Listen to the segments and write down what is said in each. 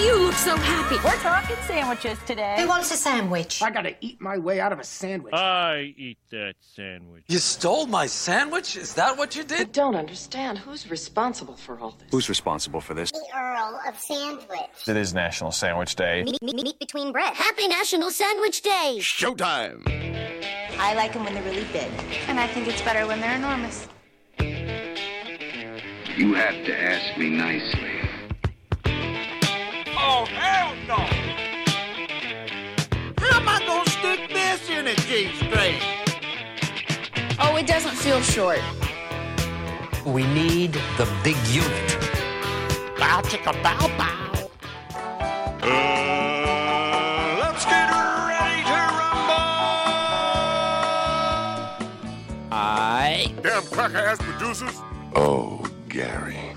You look so happy? We're talking sandwiches today. Who wants a sandwich? I gotta eat my way out of a sandwich. I eat that sandwich. You stole my sandwich? Is that what you did? I don't understand. Who's responsible for all this? Who's responsible for this? The Earl of Sandwich. It is National Sandwich Day. Meet, meet, meet between bread. Happy National Sandwich Day. Showtime! I like them when they're really big. And I think it's better when they're enormous. You have to ask me nicely. Oh, hell no! How am I gonna stick this in a G string? Oh, it doesn't feel short. We need the big unit. Bow chicka bow bow. Uh, let's get ready to rumble! I. Damn cracker ass producers. Oh, Gary.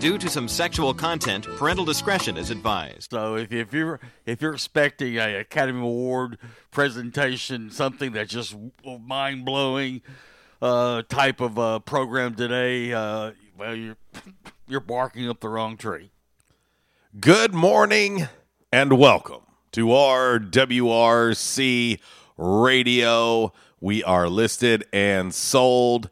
Due to some sexual content, parental discretion is advised. So if, if you're if you're expecting a Academy Award presentation, something that's just mind blowing uh, type of uh, program today, uh, well, you're you're barking up the wrong tree. Good morning and welcome to RWRC Radio. We are listed and sold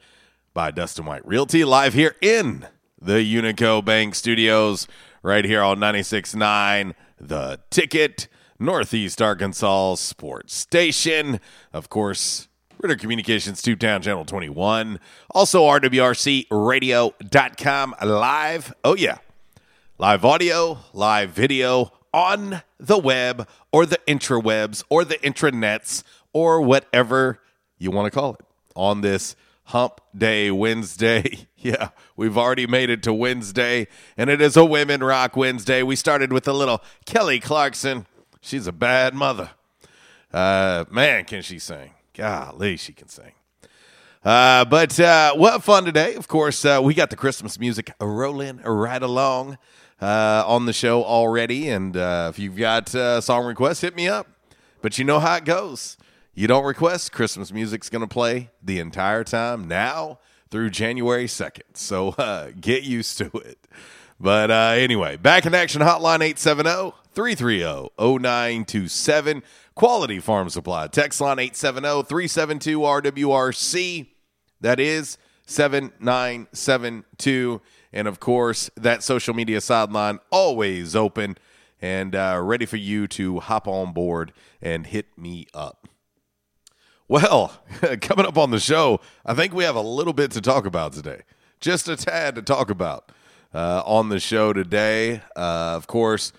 by Dustin White Realty live here in the Unico Bank Studios, right here on 96.9 The Ticket, Northeast Arkansas Sports Station. Of course, Ritter Communications, Tubetown Channel 21. Also, RWRCRadio.com live. Oh, yeah. Live audio, live video on the web or the intrawebs or the intranets or whatever you want to call it on this Hump Day Wednesday. Yeah, we've already made it to Wednesday, and it is a Women Rock Wednesday. We started with a little Kelly Clarkson. She's a bad mother. Uh, man, can she sing? Golly, she can sing. Uh, but uh, what fun today. Of course, uh, we got the Christmas music rolling right along uh, on the show already. And uh, if you've got uh, song requests, hit me up. But you know how it goes. You don't request, Christmas music's going to play the entire time now through January 2nd. So uh, get used to it. But uh, anyway, back in action hotline 870 330 0927. Quality Farm Supply. Text line 870 372 RWRC. That is 7972. And of course, that social media sideline always open and uh, ready for you to hop on board and hit me up. Well, coming up on the show, I think we have a little bit to talk about today. Just a tad to talk about uh, on the show today. Uh, of course,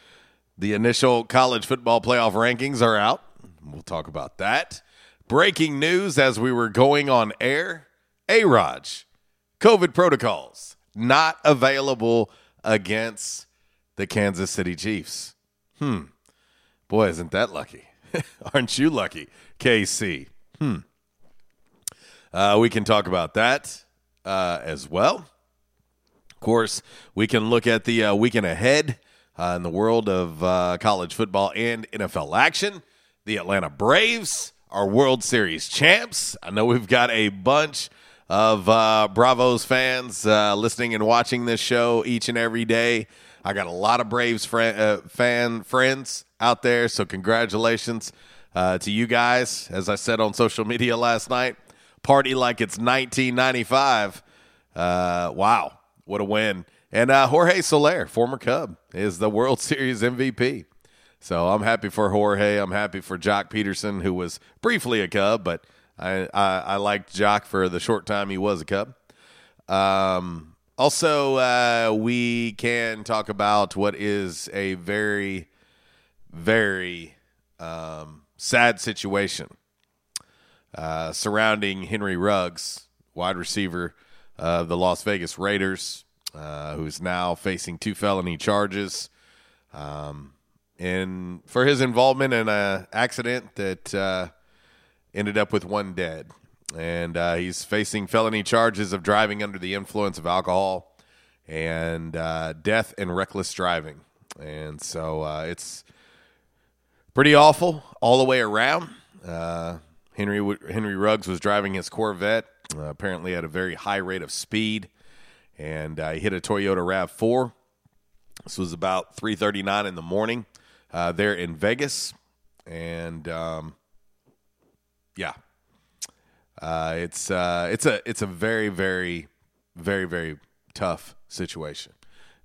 the initial college football playoff rankings are out. We'll talk about that. Breaking news as we were going on air A Rod, COVID protocols not available against the Kansas City Chiefs. Hmm. Boy, isn't that lucky? Aren't you lucky, KC? Hmm. Uh, we can talk about that uh, as well. Of course, we can look at the uh, weekend ahead uh, in the world of uh, college football and NFL action. The Atlanta Braves are World Series champs. I know we've got a bunch of uh, Bravos fans listening and watching this show each and every day. I got a lot of Braves fan friends out there, so congratulations uh, to you guys. As I said on social media last night, party like it's 1995. Uh, wow, what a win! And uh, Jorge Soler, former Cub, is the World Series MVP. So I'm happy for Jorge. I'm happy for Joc Pederson, who was briefly a Cub, but I, I, I liked Joc for the short time he was a Cub. Um, also, uh, we can talk about what is a very, very um, sad situation uh, surrounding Henry Ruggs, wide receiver of the Las Vegas Raiders, uh, who's now facing two felony charges. Um, and for his involvement in an accident that uh, ended up with one dead. And uh, he's facing felony charges of driving under the influence of alcohol and uh, death and reckless driving. And so uh, it's pretty awful all the way around. Uh, Henry Henry Ruggs was driving his Corvette, uh, apparently at a very high rate of speed, and he hit a Toyota Rav4. This was about 3:39 in the morning uh, there in Vegas, and um, yeah, uh, it's uh, it's a it's a very very very very tough situation.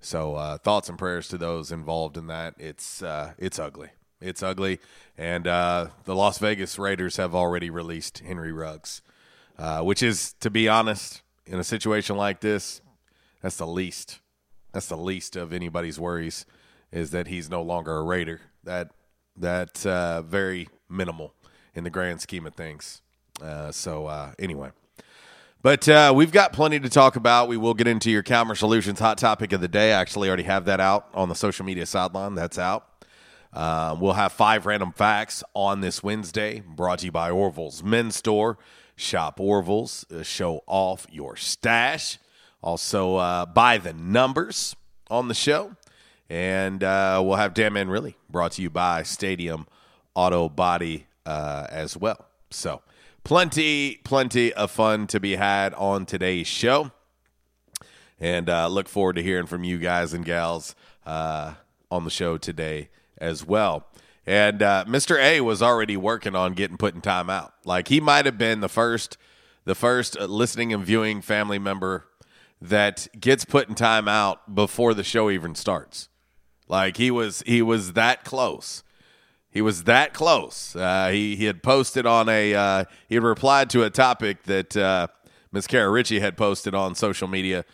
So uh, thoughts and prayers to those involved in that. It's uh, it's ugly. It's ugly, and uh, the Las Vegas Raiders have already released Henry Ruggs, which is, to be honest, in a situation like this, that's the least. That's the least of anybody's worries is that he's no longer a Raider. That that's uh, very minimal in the grand scheme of things. Uh, so uh, anyway, but uh, we've got plenty to talk about. We will get into your Calmer Solutions hot topic of the day. I actually already have that out on the social media sideline. That's out. Uh, we'll have five random facts on this Wednesday, brought to you by Orville's Men's Store. Shop Orville's, uh, show off your stash. Also, uh, by the numbers on the show. And uh, we'll have Damn Man Really brought to you by Stadium Auto Body uh, as well. So, plenty, plenty of fun to be had on today's show. And uh, look forward to hearing from you guys and gals on the show today as well. And uh, Mr. A was already working on getting put in timeout. Like he might have been the first, the first listening and viewing family member that gets put in timeout before the show even starts. Like he was he was that close. He was that close. Uh, he he had posted on a uh, he had replied to a topic that uh, Miss Kara Ritchie had posted on social media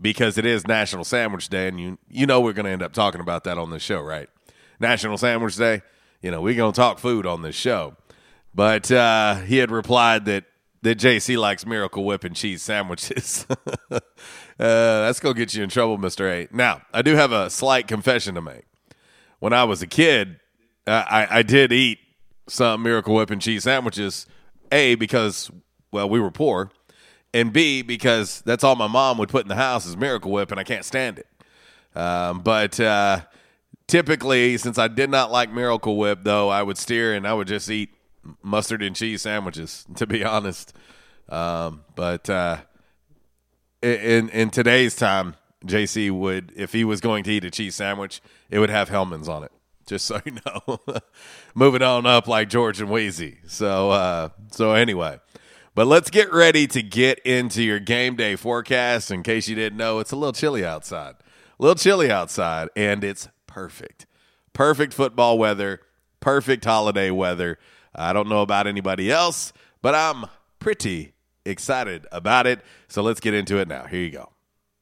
because it is National Sandwich Day, and you you know we're going to end up talking about that on this show, right? National Sandwich Day. You know we're going to talk food on this show, but uh, he had replied that that JC likes Miracle Whip and cheese sandwiches. uh, that's to get you in trouble, Mr. A. Now, I do have a slight confession to make. When I was a kid, I, I did eat some Miracle Whip and cheese sandwiches, A, because, well, we were poor, and B, because that's all my mom would put in the house is Miracle Whip, and I can't stand it. Um, but uh, typically, since I did not like Miracle Whip, though, I would steer and I would just eat mustard and cheese sandwiches, to be honest. Um, but uh, in in today's time, JC would if he was going to eat a cheese sandwich, it would have Hellmann's on it. Just so you know, moving on up like George and Weezy. So uh, so anyway, but let's get ready to get into your game day forecast. In case you didn't know, it's a little chilly outside, a little chilly outside, and it's perfect, perfect football weather, perfect holiday weather. I don't know about anybody else, but I'm pretty excited about it. So let's get into it now. Here you go.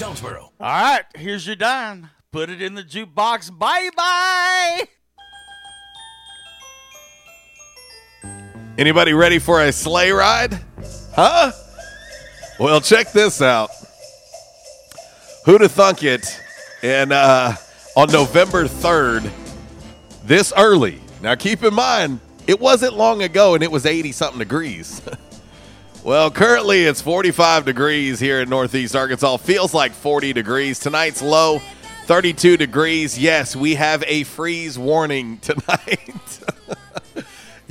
Jonesboro. All right, here's your dime. Put it in the jukebox. Bye bye. Anybody ready for a sleigh ride? Huh? Well, check this out. Who'd have thunk it? And uh, on November 3rd, this early. Now, keep in mind, it wasn't long ago and it was 80 something degrees. well, currently it's 45 degrees here in Northeast Arkansas. Feels like 40 degrees. Tonight's low, 32 degrees. Yes, we have a freeze warning tonight.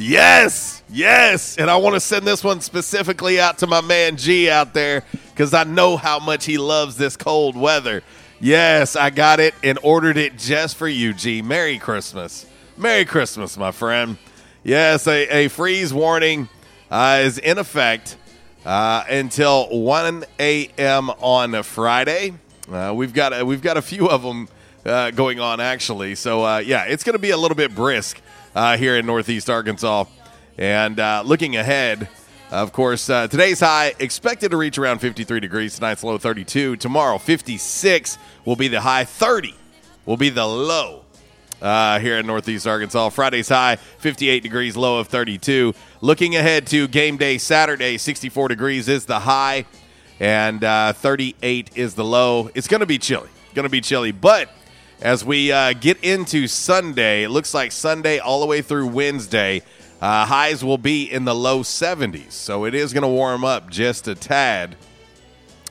Yes, yes. And I want to send this one specifically out to my man G out there because I know how much he loves this cold weather. Yes, I got it and ordered it just for you, G. Merry Christmas. Merry Christmas, my friend. Yes, a, a freeze warning uh, is in effect uh, until 1 a.m. on Friday. Uh, we've got a, we've got a few of them uh, going on actually. So uh, yeah, it's going to be a little bit brisk uh, here in Northeast Arkansas. And uh, looking ahead, of course, uh, today's high expected to reach around 53 degrees. Tonight's low 32. Tomorrow, 56 will be the high. 30 will be the low uh, here in Northeast Arkansas. Friday's high, 58 degrees, low of 32. Looking ahead to game day Saturday, 64 degrees is the high, and uh, 38 is the low. It's going to be chilly. Going to be chilly, but as we uh, get into Sunday, it looks like Sunday all the way through Wednesday, uh, highs will be in the low 70s. So it is going to warm up just a tad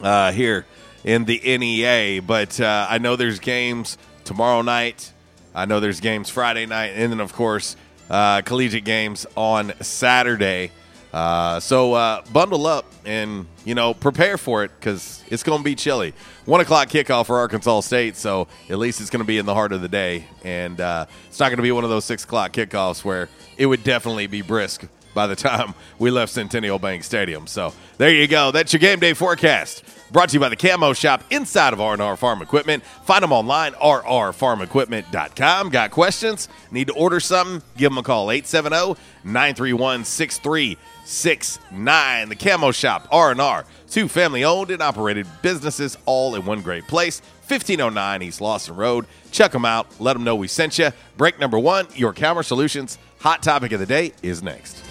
uh, here in the NEA. But uh, I know there's games tomorrow night. I know there's games Friday night. And then, of course, uh, collegiate games on Saturday. Uh, so uh, bundle up and you know prepare for it because it's going to be chilly. One o'clock kickoff for Arkansas State, so at least it's going to be in the heart of the day, and uh, it's not going to be one of those six o'clock kickoffs where it would definitely be brisk by the time we left Centennial Bank Stadium. So there you go. That's your game day forecast. Brought to you by the Camo Shop inside of R&R Farm Equipment. Find them online, rrfarmequipment.com. Got questions? Need to order something? Give them a call, 870-931-6369. The Camo Shop, R&R, two family-owned and operated businesses all in one great place. 1509 East Lawson Road. Check them out. Let them know we sent you. Break number one, your Calmer Solutions. Hot topic of the day is next.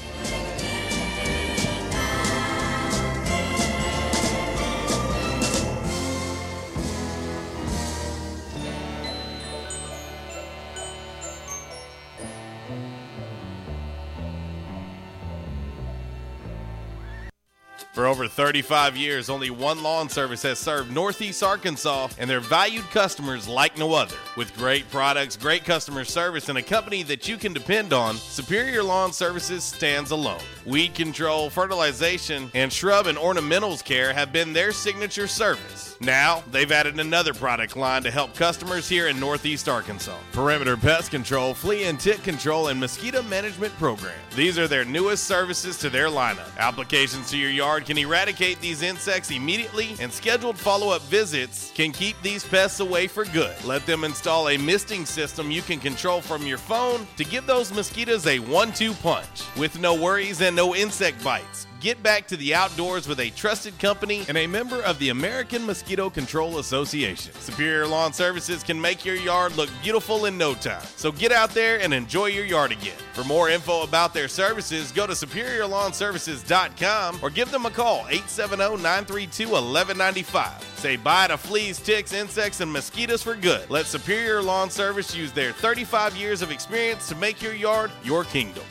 For over 35 years, only one lawn service has served Northeast Arkansas and their valued customers like no other. With great products, great customer service, and a company that you can depend on, Superior Lawn Services stands alone. Weed control, fertilization, and shrub and ornamentals care have been their signature service. Now, they've added another product line to help customers here in Northeast Arkansas Perimeter Pest Control, Flea and Tick Control, and Mosquito Management Program. These are their newest services to their lineup. Applications to your yard can eradicate these insects immediately, and scheduled follow up visits can keep these pests away for good. Let them install a misting system you can control from your phone to give those mosquitoes a one two punch with no worries and no insect bites. Get back to the outdoors with a trusted company and a member of the American Mosquito Control Association. Superior Lawn Services can make your yard look beautiful in no time. So get out there and enjoy your yard again. For more info about their services, go to superiorlawnservices.com or give them a call 870-932-1195. Say bye to fleas, ticks, insects, and mosquitoes for good. Let Superior Lawn Service use their 35 years of experience to make your yard your kingdom.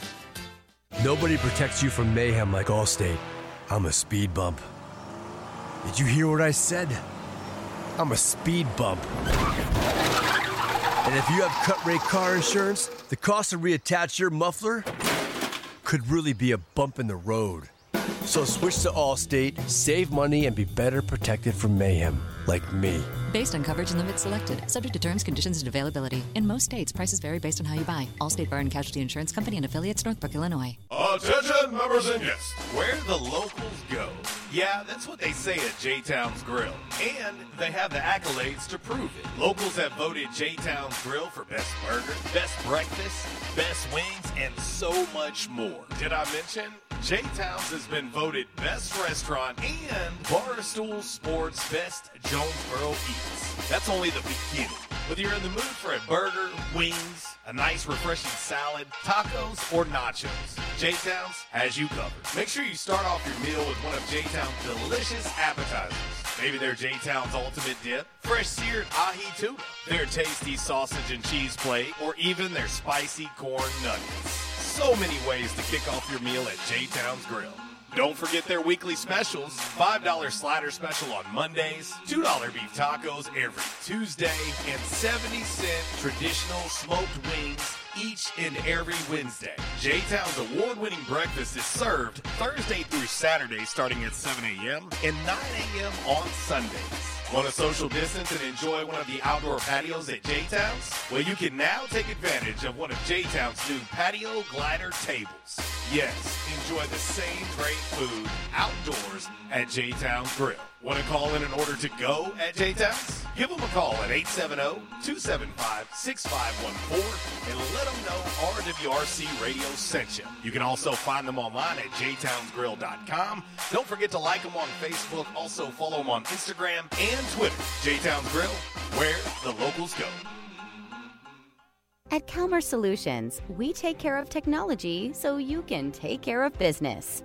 Nobody protects you from mayhem like Allstate. I'm a speed bump. Did you hear what I said? I'm a speed bump. And if you have cut rate car insurance, the cost to reattach your muffler could really be a bump in the road. So switch to Allstate, save money, and be better protected from mayhem, like me. Based on coverage and limits selected, subject to terms, conditions, and availability. In most states, prices vary based on how you buy. Allstate Bar and Casualty Insurance Company and affiliates, Northbrook, Illinois. Attention, members and guests, where the locals go. Yeah, that's what they say at J Town's Grill. And they have the accolades to prove it. Locals have voted J Town's Grill for best burger, best breakfast, best wings, and so much more. Did I mention? J Towns has been voted best restaurant and Barstool Sports Best Jonesboro Eats. That's only the beginning. Whether you're in the mood for a burger, wings, a nice refreshing salad, tacos, or nachos, J Towns has you covered. Make sure you start off your meal with one of J Town's delicious appetizers. Maybe their J Town's ultimate dip, fresh seared ahi tuna, their tasty sausage and cheese plate, or even their spicy corn nuggets. So many ways to kick off your meal at J Town's Grill. Don't forget their weekly specials $5 slider special on Mondays, $2 beef tacos every Tuesday, and 70 cent traditional smoked wings each and every Wednesday. J Town's award winning breakfast is served Thursday through Saturday starting at 7 a.m. and 9 a.m. on Sundays. Want to social distance and enjoy one of the outdoor patios at J Town's? Well, you can now take advantage of one of J Town's new patio glider tables. Yes, enjoy the same great food outdoors at J Town's Grill. Want to call in an order to go at J Town's? Give them a call at 870-275-6514 and let them know RWRC Radio sent you. You can also find them online at jtownsgrill.com. Don't forget to like them on Facebook. Also follow them on Instagram and Twitter. J Towns Grill, where the locals go. At Calmer Solutions, we take care of technology so you can take care of business.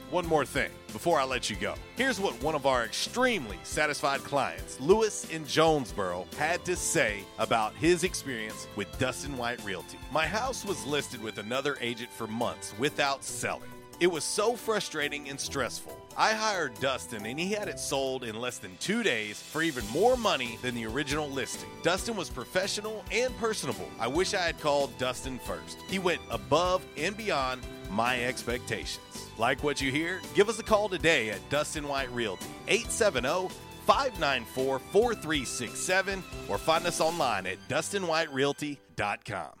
one more thing before I let you go. Here's what one of our extremely satisfied clients, Lewis in Jonesboro, had to say about his experience with Dustin White Realty. My house was listed with another agent for months without selling. It was so frustrating and stressful. I hired Dustin and he had it sold in less than two days for even more money than the original listing. Dustin was professional and personable. I wish I had called Dustin first. He went above and beyond my expectations. Like what you hear? Give us a call today at Dustin White Realty, 870 594 4367, or find us online at DustinWhiteRealty.com.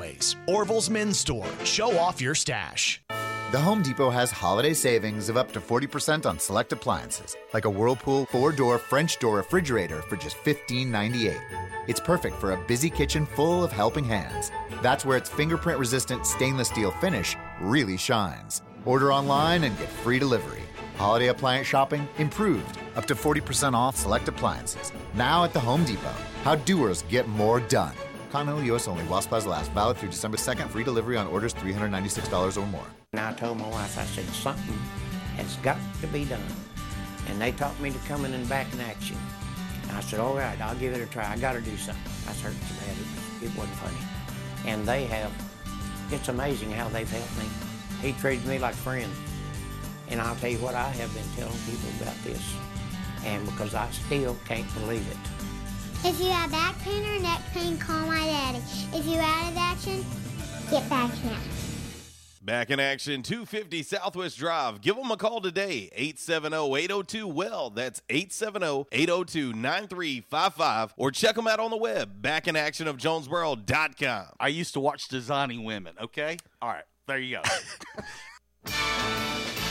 Orville's Men's Store. Show off your stash. The Home Depot has holiday savings of up to 40% on select appliances, like a Whirlpool four door French door refrigerator for just $15.98. It's perfect for a busy kitchen full of helping hands. That's where its fingerprint resistant stainless steel finish really shines. Order online and get free delivery. Holiday appliance shopping improved, up to 40% off select appliances. Now at the Home Depot. How doers get more done. Continental US only while supplies last. Valid through December 2nd. Free delivery on orders $396 or more. And I told my wife, I said, something has got to be done. And they taught me to come in and back in action. And I said, all right, I'll give it a try. I got to do something. I hurt so bad, it, was, it wasn't funny. And they have, it's amazing how they've helped me. He treated me like a friend. And I'll tell you what, I have been telling people about this. And because I still can't believe it. If you have back pain or neck pain, call my daddy. If you're out of action, get back in. Action. Back in action, 250 Southwest Drive. Give them a call today, 870-802-WELL. That's 870-802-9355. Or check them out on the web, backinactionofjonesboro.com. I used to watch Designing Women, okay? All right, there you go.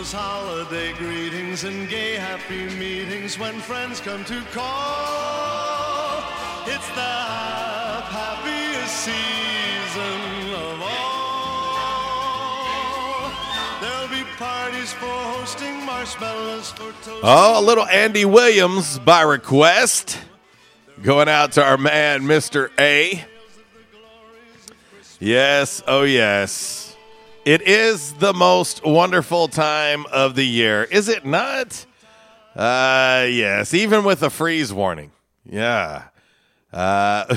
those holiday greetings and gay happy meetings when friends come to call. It's the happiest season of all. There'll be parties for hosting, marshmallows for toasting. Oh, a little Andy Williams by request. Going out to our man, Mr. A. Yes, oh yes. It is the most wonderful time of the year, is it not? Uh, yes, even with a freeze warning. Yeah. Uh,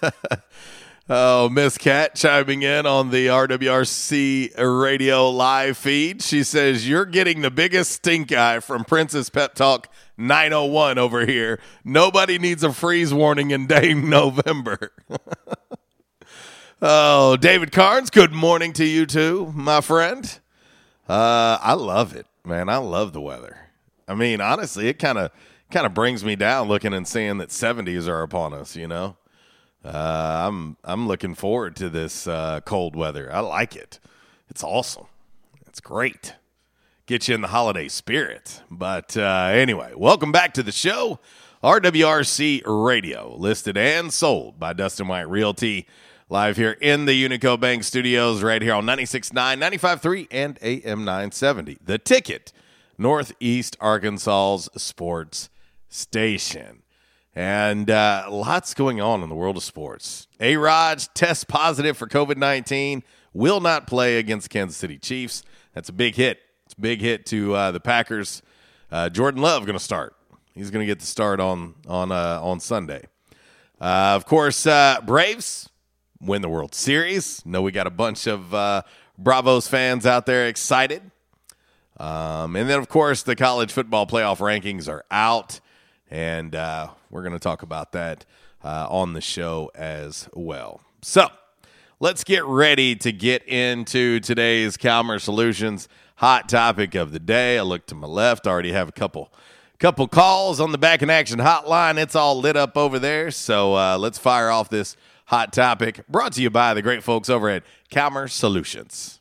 oh, Miss Cat chiming in on the RWRC radio live feed. She says, You're getting the biggest stink eye from Princess Pep Talk 901 over here. Nobody needs a freeze warning in Dane, November. oh, David Carnes, good morning to you too, my friend. Uh, I love it, man. I love the weather. I mean, honestly, it kind of kind of brings me down looking and seeing that 70s are upon us, you know. Uh, I'm I'm looking forward to this uh, cold weather. I like it. It's awesome. It's great. Get you in the holiday spirit. But uh, anyway, welcome back to the show. RWRC Radio, listed and sold by Dustin White Realty. Live here in the Unico Bank Studios, right here on 96.9, 95.3, and AM 970. The ticket, Northeast Arkansas's sports station. And uh, lots going on in the world of sports. A Rod tests positive for COVID 19, will not play against Kansas City Chiefs. That's a big hit. It's a big hit to uh, the Packers. Uh, Jordan Love going to start. He's going to get the start on on uh, on Sunday. Uh, of course, uh, Braves win the World Series. Know we got a bunch of uh, Bravos fans out there excited. Um, and then, of course, the college football playoff rankings are out, and uh, we're going to talk about that uh, on the show as well. So let's get ready to get into today's Calmer Solutions hot topic of the day. I look to my left, I already have a couple couple calls on the back in action hotline. It's all lit up over there. So uh, let's fire off this hot topic brought to you by the great folks over at Calmer Solutions.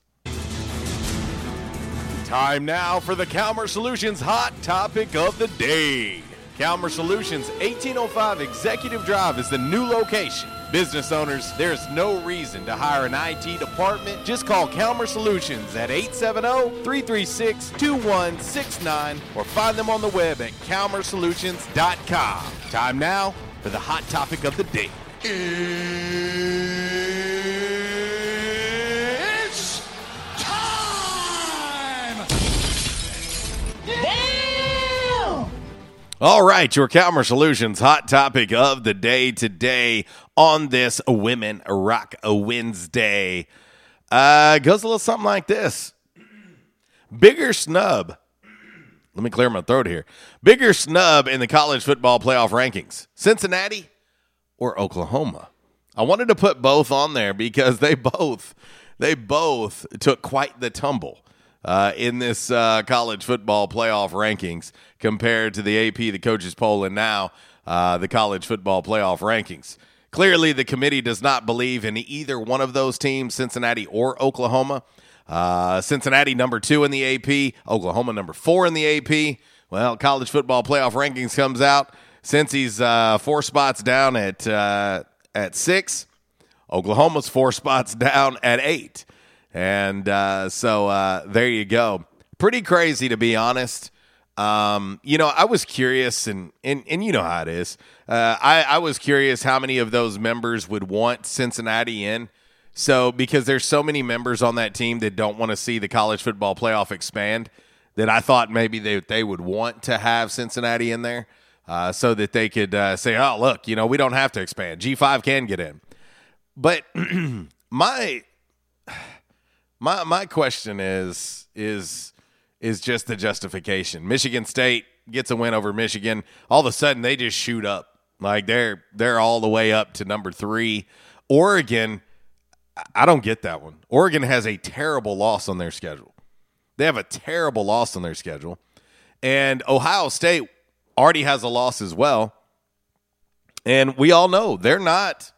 Time now for the Calmer Solutions hot topic of the day. Calmer Solutions 1805 Executive Drive is the new location. Business owners, there's no reason to hire an IT department. Just call Calmer Solutions at 870-336-2169 or find them on the web at calmersolutions.com. Time now for the hot topic of the day. It's time! All right, your Calmer Solutions hot topic of the day today on this Women Rock Wednesday uh, goes a little something like this. Bigger snub. Let me clear my throat here. Bigger snub in the college football playoff rankings. Cincinnati or Oklahoma. I wanted to put both on there because they both they both took quite the tumble uh, in this uh, college football playoff rankings compared to the AP, the coaches poll, and now uh, the college football playoff rankings. Clearly, the committee does not believe in either one of those teams, Cincinnati or Oklahoma. Uh, Cincinnati number two in the AP, Oklahoma number four in the AP. Well, college football playoff rankings comes out. Cincy's uh, four spots down at uh, at six. Oklahoma's four spots down at eight. And uh, so uh, there you go. Pretty crazy, to be honest. Um, you know, I was curious, and, and, and you know how it is. Uh, I, I was curious how many of those members would want Cincinnati in. So, because there's so many members on that team that don't want to see the college football playoff expand, that I thought maybe they, they would want to have Cincinnati in there uh, so that they could uh, say, oh, look, you know, we don't have to expand. G5 can get in. But my my my question is is is just the justification. Michigan State gets a win over Michigan. All of a sudden they just shoot up. Like they're they're all the way up to number 3. Oregon I don't get that one. Oregon has a terrible loss on their schedule. They have a terrible loss on their schedule. And Ohio State already has a loss as well. And we all know they're not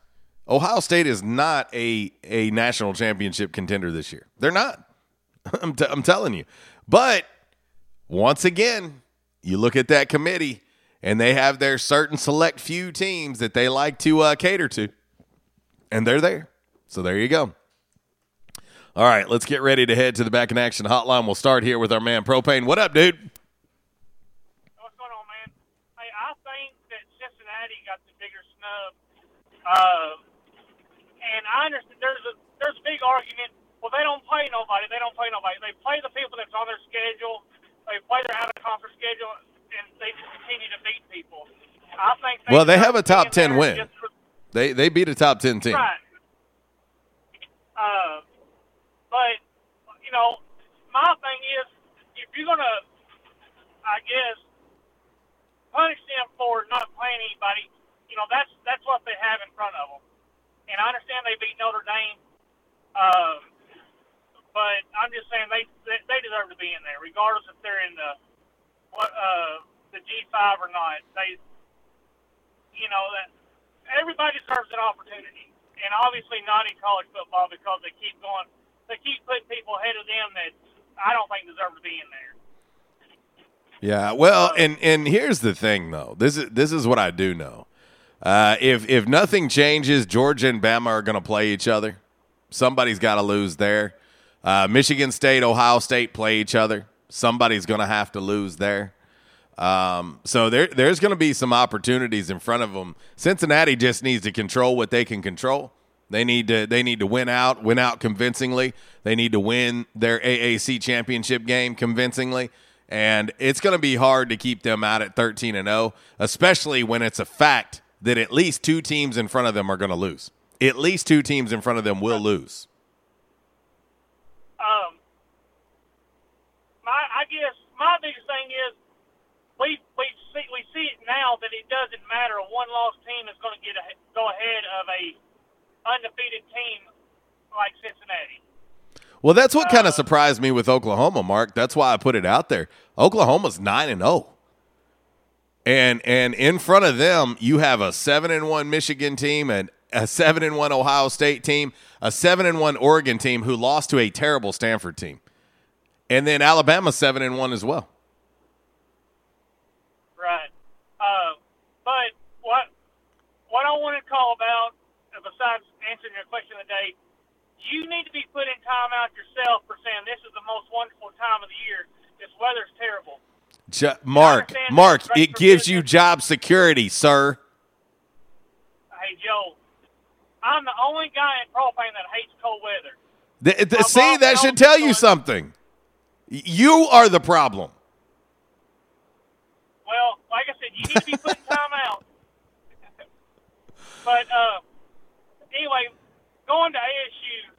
Ohio State is not a a national championship contender this year. They're not. I'm, t- I'm telling you. But once again, you look at that committee, and they have their certain select few teams that they like to uh, cater to, and they're there. So there you go. All right, let's get ready to head to the back in action hotline. We'll start here with our man Propane. What up, dude? What's going on, man? Hey, I think that Cincinnati got the bigger snub. Uh, and I understand there's a there's a big argument. Well, they don't play nobody. They don't play nobody. They play the people that's on their schedule. They play their out of conference schedule, and they just continue to beat people. I think. Well, they have a top ten win. for- They they beat a top ten team. Right. Uh, but you know, my thing is, if you're gonna, I guess, punish them for not playing anybody, you know, that's that's what they have in front of them. And I understand they beat Notre Dame, um, but I'm just saying they, they they deserve to be in there, regardless if they're in the what uh the G5 or not. They, you know, that everybody deserves an opportunity, and obviously not in college football because they keep going, they keep putting people ahead of them that I don't think deserve to be in there. Yeah, well, and and here's the thing though. This is this is what I do know. Uh, if if nothing changes, Georgia and Bama are going to play each other. Somebody's got to lose there. Uh, Michigan State, Ohio State play each other. Somebody's going to have to lose there. Um, so there there's going to be some opportunities in front of them. Cincinnati just needs to control what they can control. They need to they need to win out, win out convincingly. They need to win their AAC championship game convincingly. And it's going to be hard to keep them out at 13 and 0, especially when it's a fact that at least two teams in front of them are going to lose. At least two teams in front of them will lose. Um, my I guess my biggest thing is we we see we see it now that it doesn't matter. A one loss team is going to get a, go ahead of a undefeated team like Cincinnati. Well, that's what kind of surprised me with Oklahoma, Mark. That's why I put it out there. Oklahoma's 9 and 0. And and in front of them, you have a 7 and 1 Michigan team and a 7 and 1 Ohio State team, a 7 and 1 Oregon team who lost to a terrible Stanford team. And then Alabama 7 and 1 as well. Right. Uh, but what what I want to call about, uh, besides answering your question today, you need to be putting time out yourself for saying this is the most wonderful time of the year. This weather's terrible. Jo- Mark, Mark, it gives you job security, sir. Hey Joe, I'm the only guy in propane that hates cold weather. Th- th- see, that should tell you something. You are the problem. Well, like I said, you need to be putting time out. But uh, anyway, going to ASU,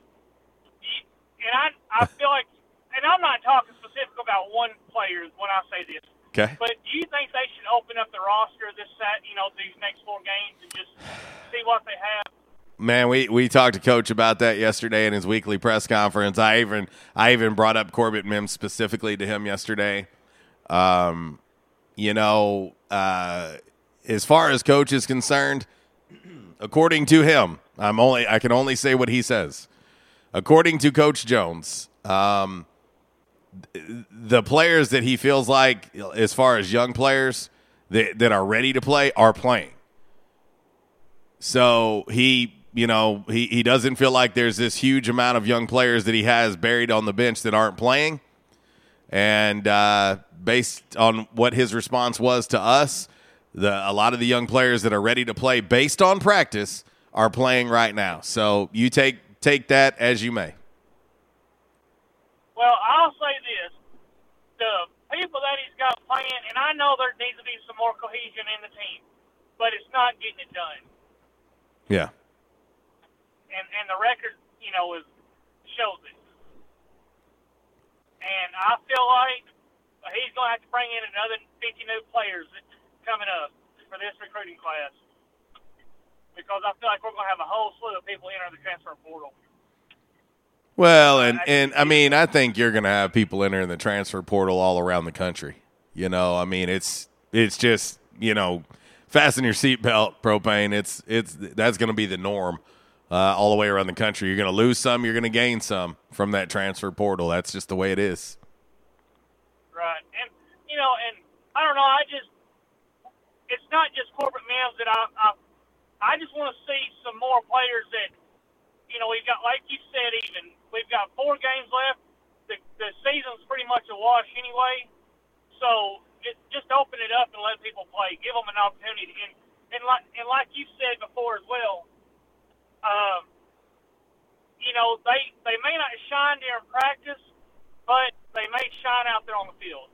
and I I feel like, and I'm not talking specific about one player when I say this. Okay. But do you think they should open up the roster this set, you know, these next four games and just see what they have? Man, we, we talked to Coach about that yesterday in his weekly press conference. I even I even brought up Corbett Mims specifically to him yesterday. Um, you know, uh, as far as coach is concerned, according to him, I'm only I can only say what he says. According to Coach Jones, um, the players that he feels like, as far as young players that, that are ready to play, are playing. So he, you know, he, he doesn't feel like there's this huge amount of young players that he has buried on the bench that aren't playing. And uh, based on what his response was to us, the a lot of the young players that are ready to play based on practice are playing right now. So you take take that as you may. Well, I'll say this: the people that he's got playing, and I know there needs to be some more cohesion in the team, but it's not getting it done. Yeah. And and the record, you know, is shows it. And I feel like he's going to have to bring in another 50 new players coming up for this recruiting class because I feel like we're going to have a whole slew of people enter the transfer portal. Well, and and I mean, I think you're going to have people entering the transfer portal all around the country. You know, I mean, it's it's just you know, fasten your seatbelt, propane. It's it's that's going to be the norm uh, all the way around the country. You're going to lose some, you're going to gain some from that transfer portal. That's just the way it is. Right, and you know, and I don't know. I just it's not just corporate meals that I I, I just want to see some more players that you know we've got like you said even we've got four games left. The the season's pretty much a wash anyway, so it, just open it up and let people play. Give them an opportunity, and and like and like you said before as well. Um, you know they they may not shine during practice, but they may shine out there on the field,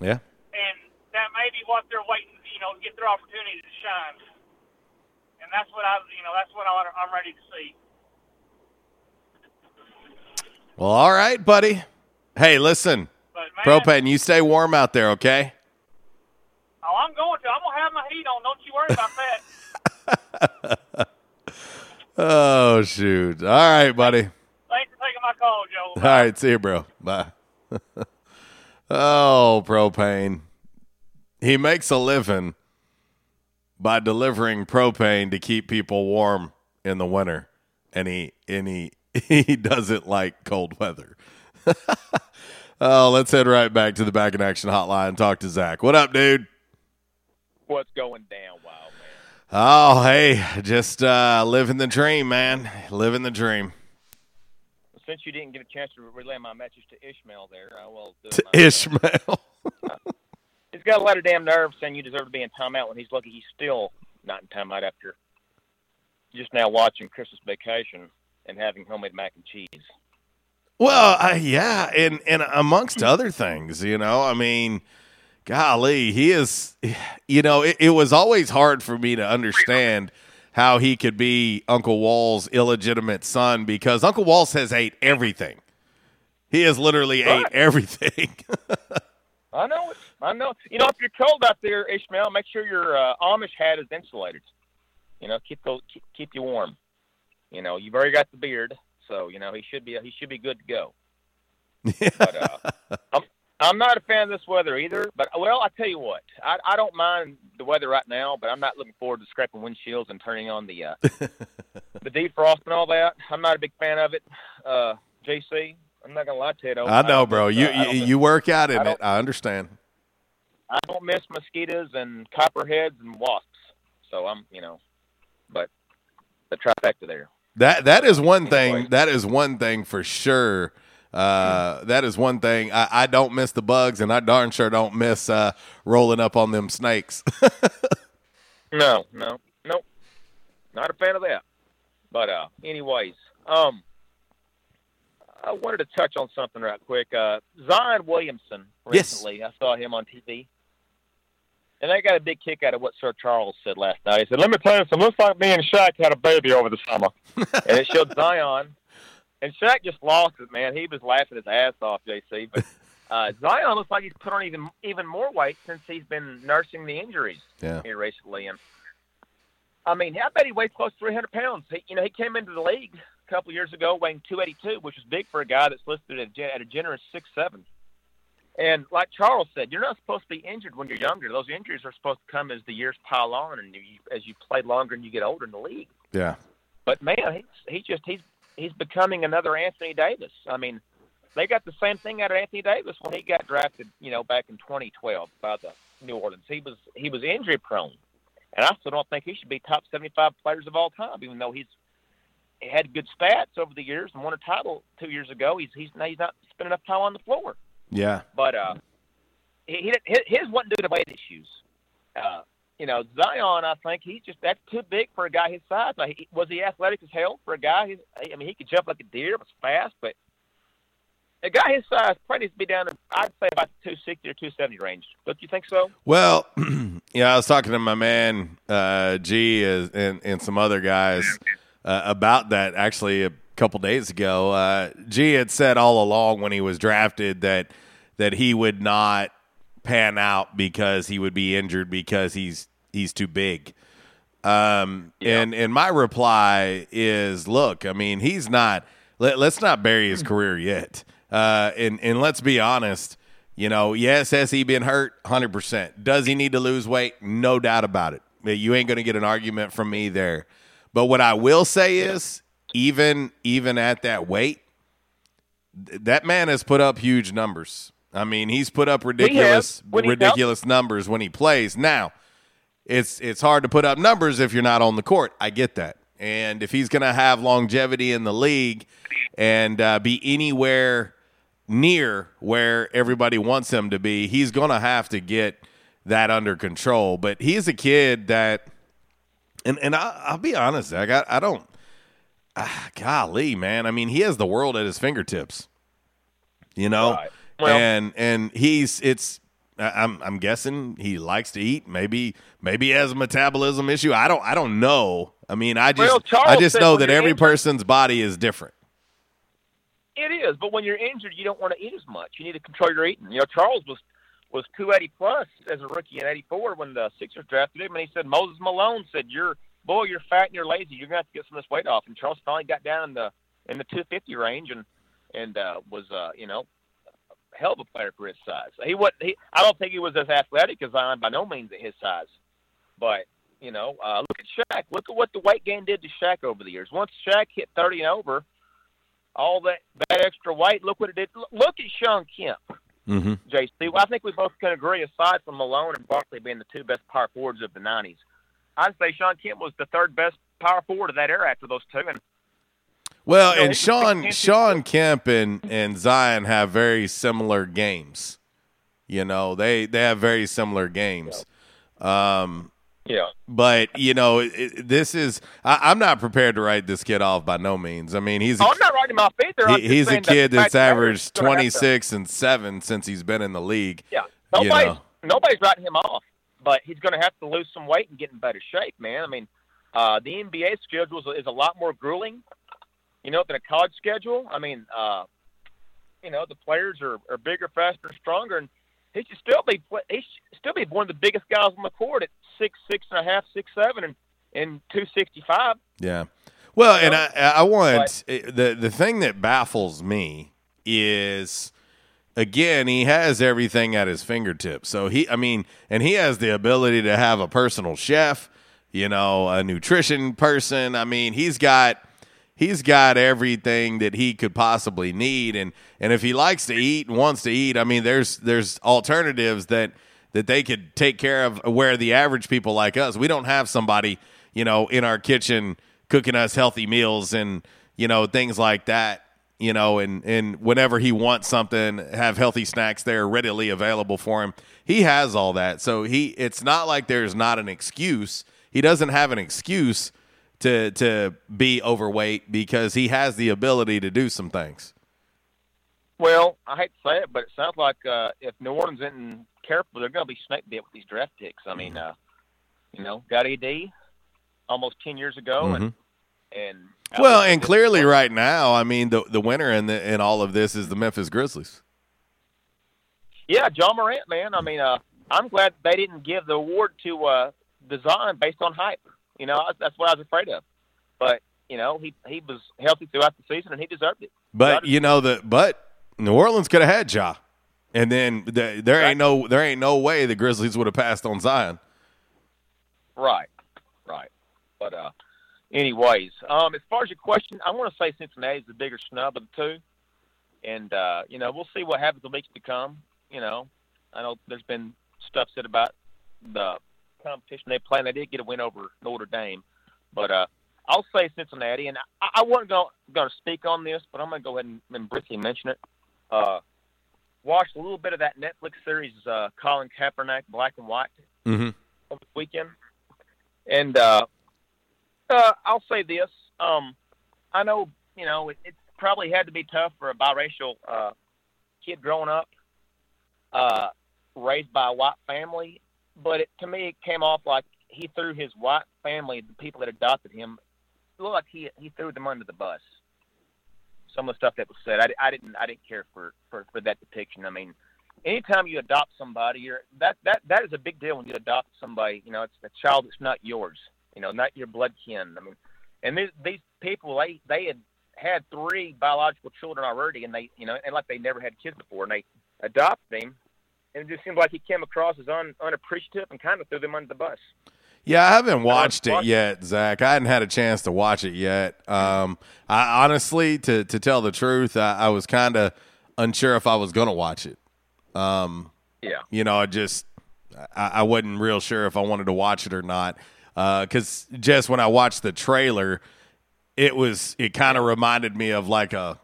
Yeah. and that may be what they're waiting. You know, to get their opportunity to shine, and that's what I you know that's what I, I'm ready to see. Well, all right, buddy. Hey, listen, propane. You stay warm out there, okay? Oh, I'm going to. I'm gonna have my heat on. Don't you worry about that. Oh shoot! All right, buddy. Thanks for taking my call, Joe. All right, see you, bro. Bye. oh, propane. He makes a living by delivering propane to keep people warm in the winter, and he and he he doesn't like cold weather. oh, let's head right back to the back in action hotline and talk to Zach. What up, dude? What's going down, Wild Man? Oh, hey, just uh, living the dream, man. Living the dream. Since you didn't get a chance to relay my message to Ishmael there, I will do To. Ishmael. He's got a lot of damn nerve saying you deserve to be in timeout when he's lucky he's still not in timeout after just now watching Christmas Vacation and having homemade mac and cheese. Well, uh, yeah, and and amongst other things, you know, I mean, golly, he is, you know, it, it was always hard for me to understand how he could be Uncle Walls' illegitimate son because Uncle Walls has ate everything. He has literally ate everything. I know it. I know. You know, if you're cold out there, Ishmael, make sure your uh, Amish hat is insulated. You know, keep, keep keep you warm. You know, you've already got the beard, so you know he should be he should be good to go. But, uh, I'm I'm not a fan of this weather either. But well, I tell you what, I I don't mind the weather right now, but I'm not looking forward to scraping windshields and turning on the uh, the defrost and all that. I'm not a big fan of it. Uh, JC, I'm not gonna lie to you. though. I know, bro. You uh, you, you work out in I it. I understand. I don't miss mosquitoes and copperheads and wasps. So I'm, you know, but the trifecta there. That that is one thing. That is one thing for sure. Uh, that is one thing. I, I don't miss the bugs, and I darn sure don't miss uh, rolling up on them snakes. No, no, nope. Not a fan of that. But uh, anyways, um, I wanted to touch on something right quick. Uh, Zion Williamson Yes. recently, I saw him on TV, and I got a big kick out of what Sir Charles said last night. He said, "Let me tell you something. Looks like me and Shaq had a baby over the summer," and it showed Zion. And Shaq just lost it, man. He was laughing his ass off, JC. But uh, Zion looks like he's put on even even more weight since he's been nursing the injuries Yeah. here recently. And I mean, I bet he weighs close to 300 pounds. He, you know, he came into the league a couple years ago weighing 282, which is big for a guy that's listed at a, gen- at a generous six seven. And like Charles said, you're not supposed to be injured when you're younger. Those injuries are supposed to come as the years pile on and you, as you play longer and you get older in the league. Yeah. But man, he's he just he's he's becoming another Anthony Davis. I mean, they got the same thing out of Anthony Davis when he got drafted, you know, back in 2012 by the New Orleans. He was he was injury prone, and I still don't think he should be top 75 players of all time, even though he's he had good stats over the years and won a title two years ago. He's he's he's not spending enough time on the floor. Yeah. But uh, he, he his, his wasn't due to weight issues. Uh, you know, Zion, I think he's just that's too big for a guy his size. Now, he, was he athletic as hell for a guy? He's, I mean, he could jump like a deer, was fast, but a guy his size probably needs to be down in I'd say about the 260 or 270 range. Don't you think so? Well, yeah, I was talking to my man uh, G is- and and some other guys uh, about that actually a couple days ago. Uh, G had said all along when he was drafted that that he would not pan out because he would be injured because he's he's too big. Um, and and my reply is, look, I mean, he's not. Let, let's not bury his career yet. Uh, and and let's be honest. You know, yes, has he been hurt? Hundred percent. Does he need to lose weight? No doubt about it. You ain't going to get an argument from me there. But what I will say is, even even at that weight, th- that man has put up huge numbers. I mean, he's put up ridiculous ridiculous numbers when he plays. Now, it's it's hard to put up numbers if you're not on the court. I get that. And if he's going to have longevity in the league and uh, be anywhere near where everybody wants him to be, he's going to have to get that under control. But he's a kid that, and and I, I'll be honest, Zach, I, I don't. Ah, golly, man. I mean, he has the world at his fingertips. You know, Right. Well- and and he's it's. I'm I'm guessing he likes to eat. Maybe maybe he has a metabolism issue. I don't I don't know. I mean, I just Well, I just know that every injured- person's body is different. It is, but when you're injured, you don't want to eat as much. You need to control your eating. You know, Charles was was 280 plus as a rookie in '84 when the Sixers drafted him, and he said Moses Malone said, "You're boy, you're fat and you're lazy. You're gonna have to get some of this weight off." And Charles finally got down in the in the 250 range and and uh, was uh, you know hell of a player for his size. He what he I don't think he was as athletic as Zion by no means at his size, but you know, uh, look at Shaq. Look at what the weight gain did to Shaq over the years. Once Shaq hit 30 and over, all that that extra weight. Look what it did. Look- Look at Shawn Kemp, Mm-hmm. JC. Well, I think we both can agree. Aside from Malone and Barkley being the two best power forwards of the '90s, I'd say Shawn Kemp was the third best power forward of that era after those two. And Well, You know, and Sean Shawn Kemp and, and Zion have very similar games. You know, they they have very similar games. Um, yeah, but you know, it, this is I, I'm not prepared to write this kid off by no means. I mean, he's a, oh, I'm not writing him off either. He, he's a that kid that's averaged gonna have to- 26 and seven since he's been in the league. Yeah, you nobody's know. nobody's writing him off, but he's going to have to lose some weight and get in better shape, man. I mean, uh, the NBA schedule is a lot more grueling, you know, than a college schedule. I mean, uh, you know, the players are, are bigger, faster, stronger, and he should still be he should still be one of the biggest guys on the court at six, six and a half, six, seven, and and two sixty five. Yeah. Well, and I, I want the the thing that baffles me is again he has everything at his fingertips. So he, I mean, and he has the ability to have a personal chef, you know, a nutrition person. I mean, he's got he's got everything that he could possibly need, and and if he likes to eat and wants to eat, I mean, there's there's alternatives that that they could take care of where the average people like us. We don't have somebody you know in our kitchen cooking us healthy meals and you know things like that you know and and whenever he wants something have healthy snacks there readily available for him. He has all that. So he it's not like there's not an excuse. He doesn't have an excuse to to be overweight because he has the ability to do some things Well, I hate to say it, but it sounds like uh, if New Orleans isn't careful, they're going to be snake bit with these draft picks. I mean, uh, you know, got AD almost ten years ago, and and well and clearly right now i mean the the winner in the in all of this is the memphis grizzlies yeah, Ja Morant, man. I mean, uh, I'm glad they didn't give the award to uh, Zion based on hype. You know, that's what I was afraid of. But you know, he he was healthy throughout the season, and he deserved it. But you know the but New Orleans could have had Ja, and then the, there ain't no there ain't no way the Grizzlies would have passed on Zion. Right, right. But uh, anyways, um, as far as your question, I want to say Cincinnati is the bigger snub of the two, and uh, you know we'll see what happens the weeks to come. You know, I know there's been stuff said about the competition they play, and they did get a win over Notre Dame, but uh, I'll say Cincinnati, and I, I wasn't going to speak on this, but I'm going to go ahead and, and briefly mention it. Uh, watched a little bit of that Netflix series, uh, Colin Kaepernick, Black and White, Mm-hmm. over the weekend, and uh, uh, I'll say this: um, I know you know it, it probably had to be tough for a biracial uh, kid growing up, uh, raised by a white family, but it, to me, it came off like he threw his white family, the people that adopted him, looked like he he threw them under the bus. Some of the stuff that was said, I, I didn't I didn't care for, for for that depiction. I mean, anytime you adopt somebody, you're that that that is a big deal when you adopt somebody. You know, it's a child that's not yours. You know, not your blood kin. I mean, and these these people they they had had three biological children already, and they you know, and like they never had kids before, and they adopted him, and it just seemed like he came across as un, unappreciative and kind of threw them under the bus. Yeah, I haven't watched it yet, Zach. I hadn't had a chance to watch it yet. Um, I honestly, to to tell the truth, I, I was kind of unsure if I was going to watch it. Um, Yeah. you know, I just I, I wasn't real sure if I wanted to watch it or not. Because just when I watched the trailer, it was it kind of reminded me of like a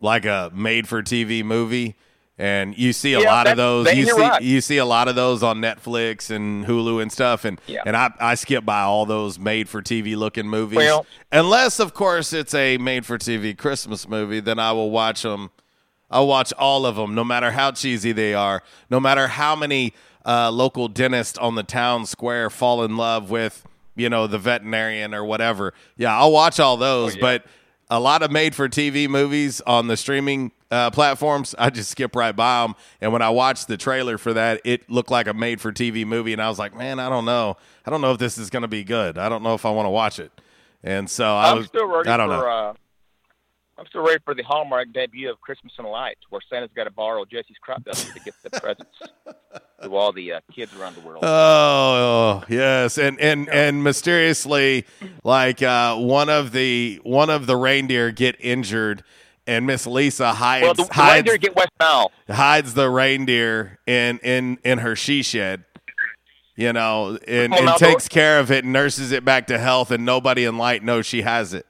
like a made for TV movie. And you see a Yeah, lot of those. You see right. you see a lot of those on Netflix and Hulu and stuff. And Yeah. and I I skip by all those made for TV looking movies. Well- Unless of course it's a made for TV Christmas movie, then I will watch them. I'll watch all of them, no matter how cheesy they are, no matter how many uh, local dentists on the town square fall in love with, you know, the veterinarian or whatever. Yeah, I'll watch all those, but a lot of made for TV movies on the streaming uh, platforms, I just skip right by them. And when I watched the trailer for that, it looked like a made for TV movie, and I was like, man, I don't know. I don't know if this is going to be good. I don't know if I want to watch it. And so I I'm was, still ready I don't for. know. Uh, I'm still ready for the Hallmark debut of Christmas in the Lights, where Santa's got to borrow Jesse's crop duster to get the presents to all the uh, kids around the world. Oh yes, and and and mysteriously, like uh, one of the one of the reindeer get injured, and Miss Lisa hides well, the, hides, reindeer get West Nile. hides the reindeer in in in her she shed. You know, and, and now, takes care of it, and nurses it back to health, and nobody in light knows she has it.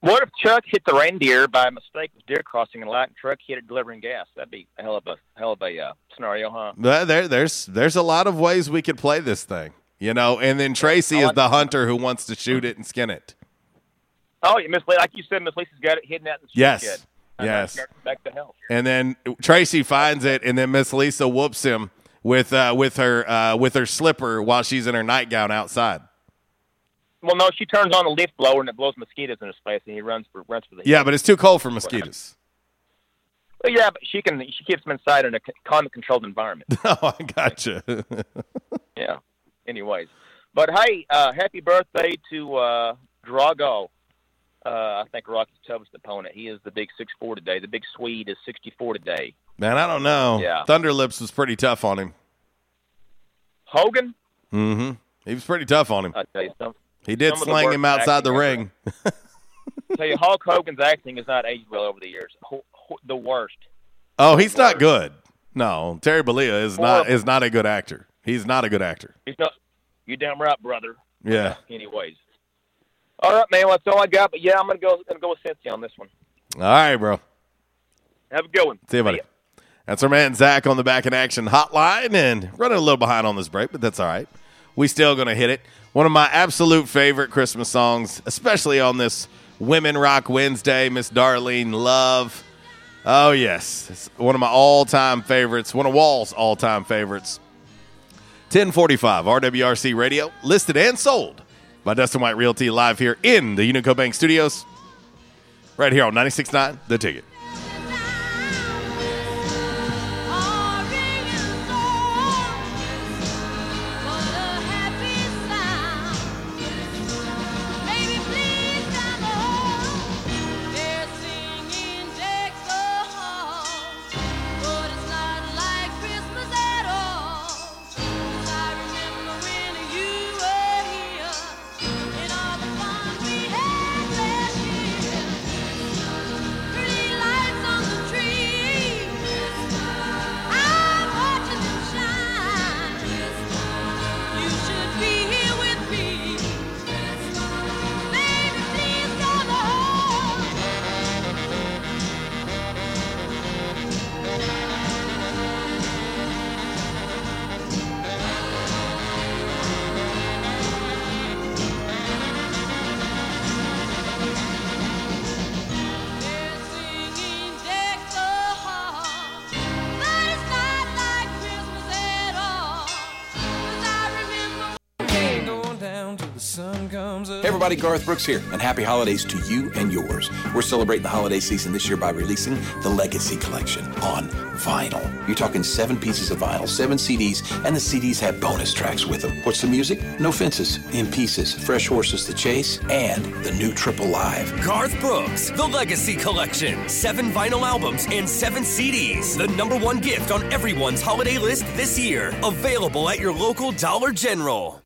What if Chuck hit the reindeer by mistake with deer crossing and light truck hit it delivering gas? That'd be a hell of a hell of a uh, scenario, huh? There, there- there's there's a lot of ways we could play this thing, you know. And then Tracy is the hunter who wants to shoot it and skin it. Oh, yeah, Miss Lee, like you said, Miss Lisa's got it hidden out in the Yes. shed. Uh, Yes. back to health. And then Tracy finds it, and then Miss Lisa whoops him with uh, with her uh, with her slipper while she's in her nightgown outside. Well, no, she turns on the leaf blower and it blows mosquitoes in his face, and he runs for runs for the. Yeah, but it's too cold for mosquitoes. Well, yeah, but she can she keeps them inside in a climate controlled environment. oh, I gotcha. yeah. Anyways, but hey, uh, happy birthday to uh, Drago. Uh, I think Rocky's toughest opponent. He is the big six four today. The big Swede is sixty four today. Man, I don't know. Yeah. Thunderlips was pretty tough on him. Hogan, Mm-hmm. He was pretty tough on him. I tell you something. He did slang him outside the ring. tell you, Hulk Hogan's acting has not aged well over the years. Ho- ho- the worst. Oh, he's not good. No, Terry Bollea is not is not a good actor. He's not a good actor. He's not. You damn right, brother. Yeah. Anyways, all right, man. Well, that's all I got. But yeah, I'm gonna go. Gonna go with Cincy on this one. All right, bro. Have a good one. See you, buddy. That's our man Zach on the back in action hotline and running a little behind on this break, but that's all right. We still gonna hit it. One of my absolute favorite Christmas songs, especially on this Women Rock Wednesday, Miss Darlene Love. Oh yes, it's one of my all-time favorites. One of Wall's all-time favorites. 1045 RWRC Radio, listed and sold by Dustin White Realty live here in the Unico Bank Studios. Right here on 96.9 The Ticket. Everybody, Garth Brooks here, and happy holidays to you and yours. We're celebrating the holiday season this year by releasing the Legacy Collection on vinyl. You're talking seven pieces of vinyl, seven CDs, and the CDs have bonus tracks with them. What's the music? No Fences, In Pieces, Fresh Horses to Chase, and the new Triple Live. Garth Brooks, The Legacy Collection. Seven vinyl albums and seven CDs. The number one gift on everyone's holiday list this year. Available at your local Dollar General.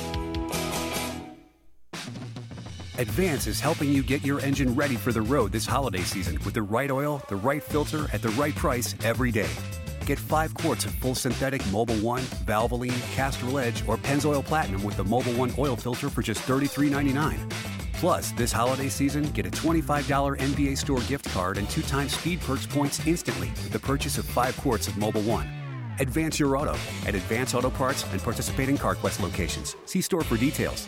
Advance is helping you get your engine ready for the road this holiday season with the right oil, the right filter, at the right price every day. Get five quarts of full synthetic Mobil One, Valvoline, Castrol Edge, or Pennzoil Platinum with the Mobil One oil filter for just $33.99. Plus, this holiday season, get a $25 NBA store gift card and two times Speed Perks points instantly with the purchase of five quarts of Mobil One. Advance your auto at Advance Auto Parts and participating CarQuest locations. See store for details.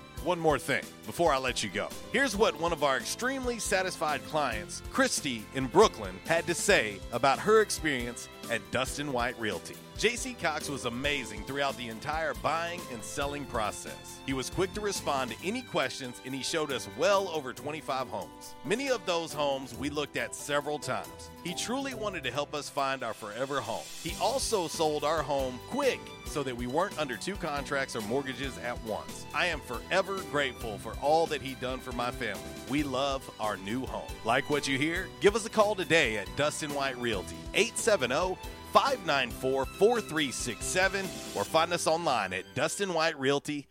one more thing before I let you go. Here's what one of our extremely satisfied clients, Christy in Brooklyn, had to say about her experience at Dustin White Realty. JC Cox was amazing throughout the entire buying and selling process. He was quick to respond to any questions and he showed us well over 25 homes. Many of those homes we looked at several times. He truly wanted to help us find our forever home. He also sold our home quick so that we weren't under two contracts or mortgages at once. I am forever grateful for all that he done for my family. We love our new home. Like what you hear? Give us a call today at Dustin White Realty, 870 594 4367, or find us online at DustinWhiteRealty.com.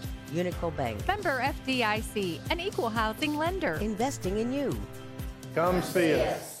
Unico Bank, Member FDIC, an equal housing lender. investing in you. Come see us.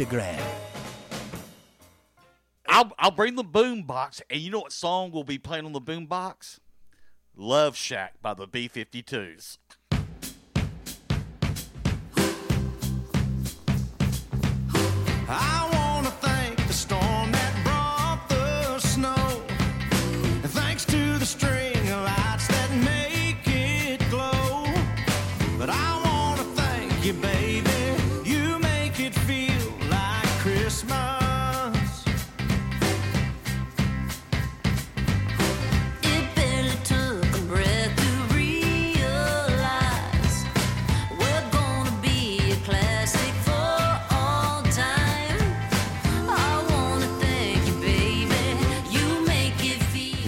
Instagram. I'll, I'll bring the boom box, and you know what song we'll be playing on the boom box? Love Shack by the B 52s.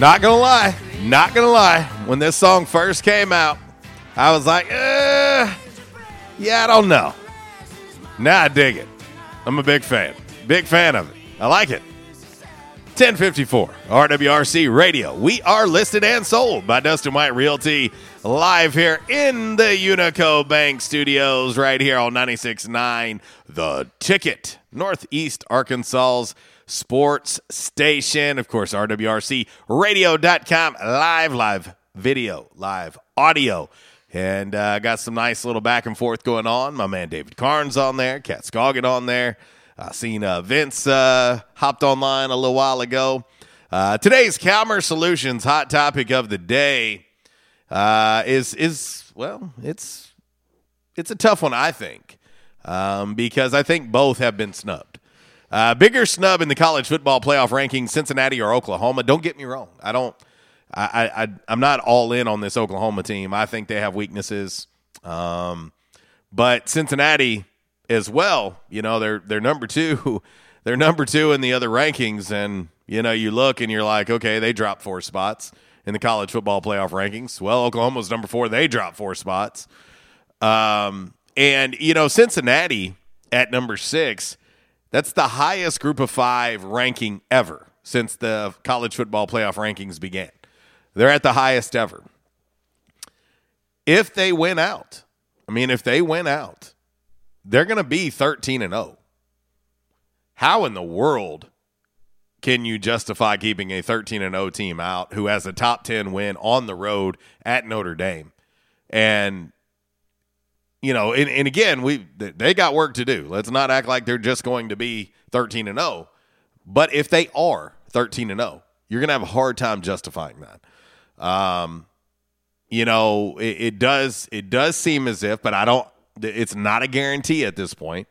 Not gonna lie, not gonna lie. When this song first came out, I was like, eh, yeah, I don't know. Now I dig it. I'm a big fan. Big fan of it. I like it. 1054 RWRC Radio. We are listed and sold by Dustin White Realty live here in the Unico Bank Studios right here on 96.9 The Ticket, Northeast Arkansas's sports station. Of course, RWRCradio.com, live, live video, live audio. And uh, got some nice little back and forth going on. My man David Carnes on there, Cat Scoggin on there. I seen uh, Vince uh, hopped online a little while ago. Uh, today's Calmer Solutions hot topic of the day uh, is is well, it's it's a tough one, I think, um, because I think both have been snubbed. Uh, bigger snub in the college football playoff rankings, Cincinnati or Oklahoma. Don't get me wrong. I don't. I, I I'm not all in on this Oklahoma team. I think they have weaknesses, um, but Cincinnati as well. You know, they're they're number two. They're number two in the other rankings, and you know, you look and you're like, okay, they dropped four spots in the college football playoff rankings. Well, Oklahoma's number four. They dropped four spots. Um, and you know, Cincinnati at number six. That's the highest group of five ranking ever since the college football playoff rankings began. They're at the highest ever. If they win out, I mean, if they win out, they're going to be 13 and 0. How in the world can you justify keeping a 13 and 0 team out who has a top 10 win on the road at Notre Dame? And you know, and, and again, we they got work to do. Let's not act like they're just going to be 13 and 0. But if they are 13 and 0, you're going to have a hard time justifying that. Um, you know, it, it does it does seem as if, but I don't it's not a guarantee at this point.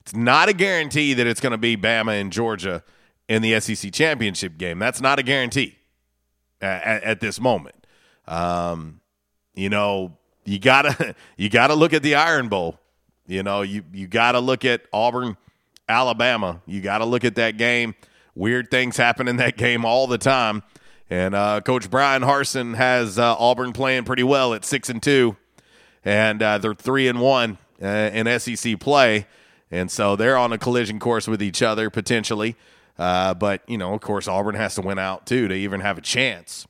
It's not a guarantee that it's going to be Bama and Georgia in the SEC championship game. That's not a guarantee at, at, this moment. Um, you know, you gotta you gotta look at the Iron Bowl. You know, you you gotta look at Auburn, Alabama. You gotta look at that game. Weird things happen in that game all the time. And uh, Coach Bryan Harsin has uh, Auburn playing pretty well at six and two, and uh, they're three and one uh, in SEC play, and so they're on a collision course with each other potentially. Uh, but you know, of course, Auburn has to win out too to even have a chance.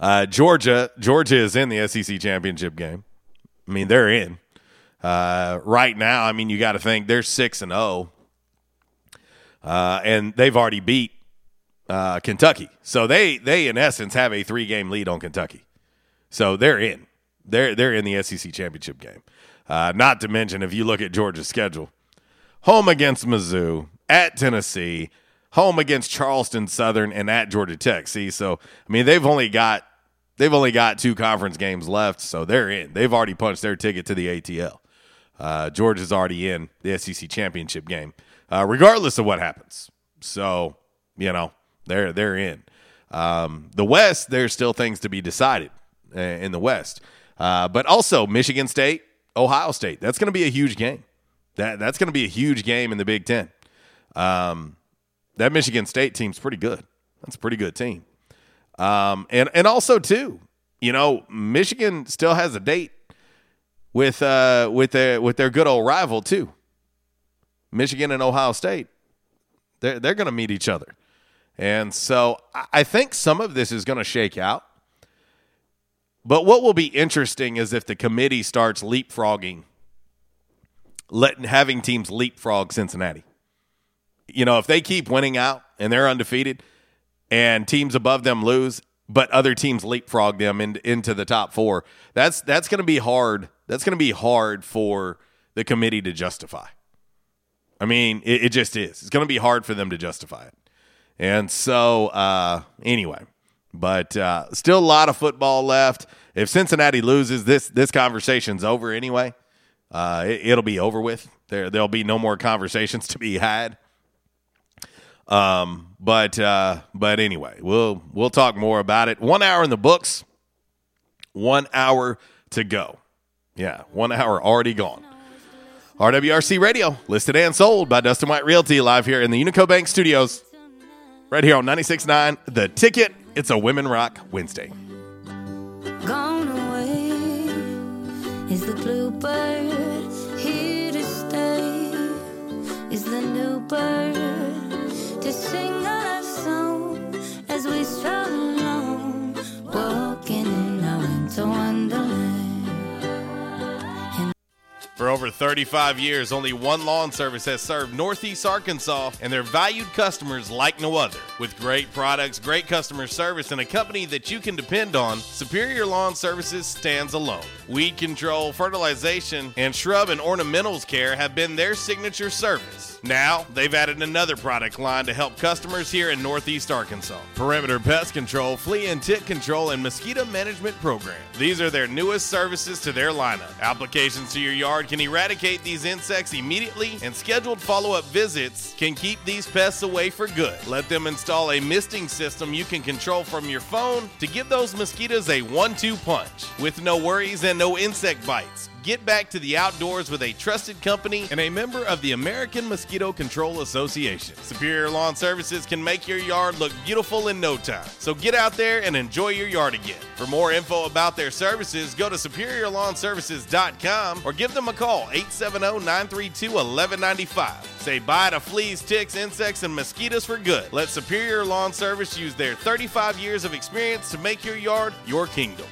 Uh, Georgia, Georgia is in the SEC championship game. I mean, they're in uh, right now. I mean, you got to think they're six and zero, uh, and they've already beat uh, Kentucky. So they they in essence have a three game lead on Kentucky. So they're in. They're they're in the SEC championship game. Uh, not to mention, if you look at Georgia's schedule, home against Mizzou, at Tennessee, home against Charleston Southern, and at Georgia Tech. See, so I mean they've only got they've only got two conference games left, so they're in. They've already punched their ticket to the ATL. Uh, Georgia's already in the SEC championship game, uh, regardless of what happens. So you know they're they're in. Um, the West, there's still things to be decided in the West, uh, but also Michigan State, Ohio State. That's going to be a huge game. That that's going to be a huge game in the Big Ten. Um, that Michigan State team's pretty good. That's a pretty good team. Um, and and also too, you know, Michigan still has a date with uh with their with their good old rival too. Michigan and Ohio State. They're they're going to meet each other. And so I- think some of this is going to shake out. But what will be interesting is if the committee starts leapfrogging, letting having teams leapfrog Cincinnati. You know, if they keep winning out and they're undefeated, and teams above them lose, but other teams leapfrog them in, into the top four, that's that's going to be hard. That's going to be hard for the committee to justify. I mean, it, it just is. It's going to be hard for them to justify it. And so, uh, anyway, but uh, still a lot of football left. If Cincinnati loses, this this conversation's over anyway. Uh, it, it'll be over with. There there'll be no more conversations to be had. Um, but uh, but anyway, we'll we'll talk more about it. One hour in the books. One hour to go. Yeah, one hour already gone. RWRC Radio, listed and sold by Dustin White Realty, live here in the Unico Bank Studios, right here on 96.9 The Ticket. It's a Women Rock Wednesday. Gone away is the bluebird here to stay? Is the new bird For over 35 years, only one lawn service has served Northeast Arkansas, and their valued customers like no other. With great products, great customer service, and a company that you can depend on, Superior Lawn Services stands alone. Weed control, fertilization, and shrub and ornamentals care have been their signature service. Now, they've added another product line to help customers here in Northeast Arkansas Perimeter Pest Control, Flea and Tick Control, and Mosquito Management Program. These are their newest services to their lineup. Applications to your yard can eradicate these insects immediately, and scheduled follow up visits can keep these pests away for good. Let them install a misting system you can control from your phone to give those mosquitoes a one two punch. With no worries and no insect bites. Get back to the outdoors with a trusted company and a member of the American Mosquito Control Association. Superior Lawn Services can make your yard look beautiful in no time. So get out there and enjoy your yard again. For more info about their services, go to superiorlawnservices.com or give them a call 870-932-1195. Say bye to fleas, ticks, insects, and mosquitoes for good. Let Superior Lawn Service use their 35 years of experience to make your yard your kingdom.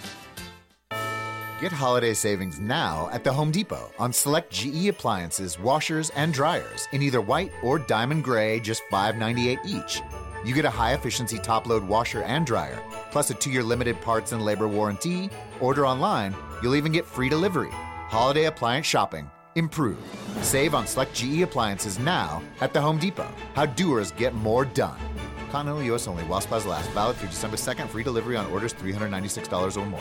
Get holiday savings now at the Home Depot on select GE appliances, washers, and dryers in either white or diamond gray, just $5.98 each. You get a high efficiency top load washer and dryer, plus a two year limited parts and labor warranty. Order online, you'll even get free delivery. Holiday appliance shopping. Improve. Save on select GE appliances now at the Home Depot. How doers get more done. Continental US only while supplies last. Valid through December 2nd. Free delivery on orders $396 or more.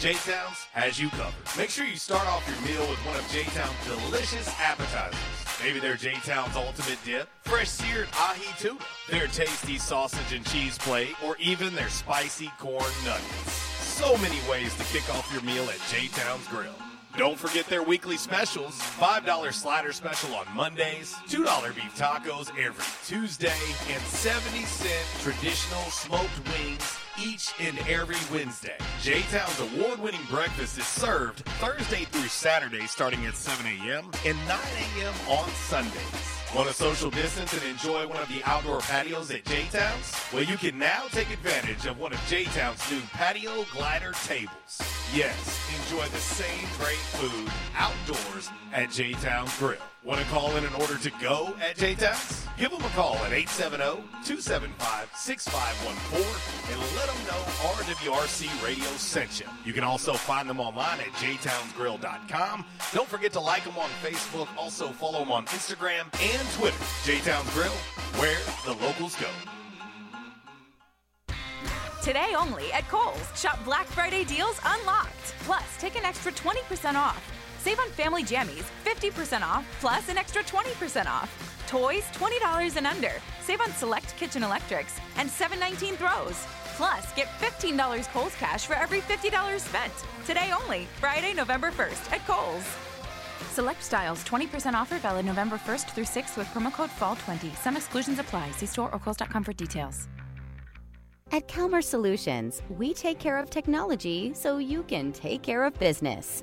J-Town's has you covered. Make sure you start off your meal with one of J-Town's delicious appetizers. Maybe their J-Town's ultimate dip, fresh seared ahi tuna, their tasty sausage and cheese plate, or even their spicy corn nuggets. So many ways to kick off your meal at J-Town's Grill. Don't forget their weekly specials $5 slider special on Mondays, $2 beef tacos every Tuesday, and 70 cent traditional smoked wings each and every Wednesday. J Town's award winning breakfast is served Thursday through Saturday starting at 7 a.m. and 9 a.m. on Sundays. Want to social distance and enjoy one of the outdoor patios at J Town's? Well, you can now take advantage of one of J Town's new patio glider tables. Yes, enjoy the same great food outdoors at J Town's Grill. Want to call in an order to go at J Town's? Give them a call at 870-275-6514 and let them know RWRC Radio sent you. You can also find them online at jtownsgrill.com. Don't forget to like them on Facebook. Also follow them on Instagram and Twitter. J Towns Grill, where the locals go. Today only at Kohl's. Shop Black Friday deals unlocked. Plus, take an extra 20% off. Save on family jammies, 50% off, plus an extra 20% off. Toys, $20 and under. Save on select kitchen electrics and $7.19 throws. Plus, get $15 Kohl's cash for every $50 spent. Today only, Friday, November 1st at Kohl's. Select styles, 20% offer valid November 1st through 6th with promo code FALL20. Some exclusions apply. See store or kohls.com for details. At Calmer Solutions, we take care of technology so you can take care of business.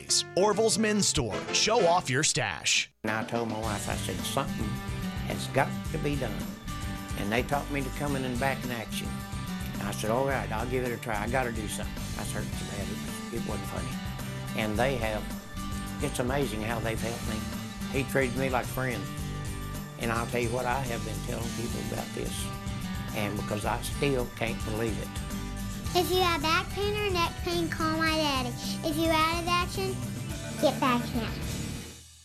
Orville's Men's Store. Show off your stash. And I told my wife, I said, something has got to be done. And they taught me to come in and back in action. And I said, all right, I'll give it a try. I got to do something. I hurt so bad, it, it wasn't funny. And they have it's amazing how they've helped me. He treated me like friends. And I'll tell you what, I have been telling people about this. And because I still can't believe it. If you have back pain or neck pain, call my daddy. If you're out of action, get back in.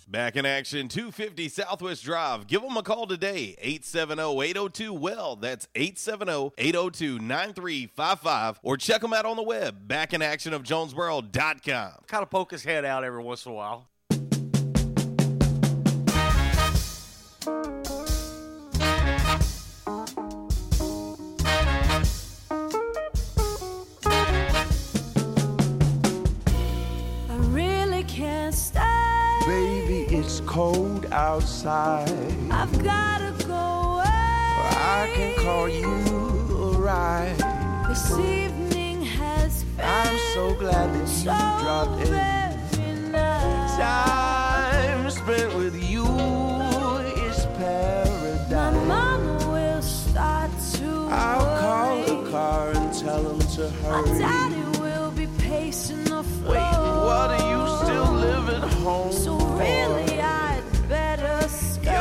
Back in action, 250 Southwest Drive. Give them a call today, 870-802-WELL. That's 870-802-9355. Or check them out on the web, backinactionofjonesboro.com. Kind of poke his head out every once in a while. Cold outside. I've gotta go away. I can call you a ride. This evening has been I'm so glad that you so dropped in. nice. Time spent with you is paradise. My mama will start to I'll call worry. car and tell him to My daddy will be pacing the floor. Wait, what are you still living home So really, I'd better scurry.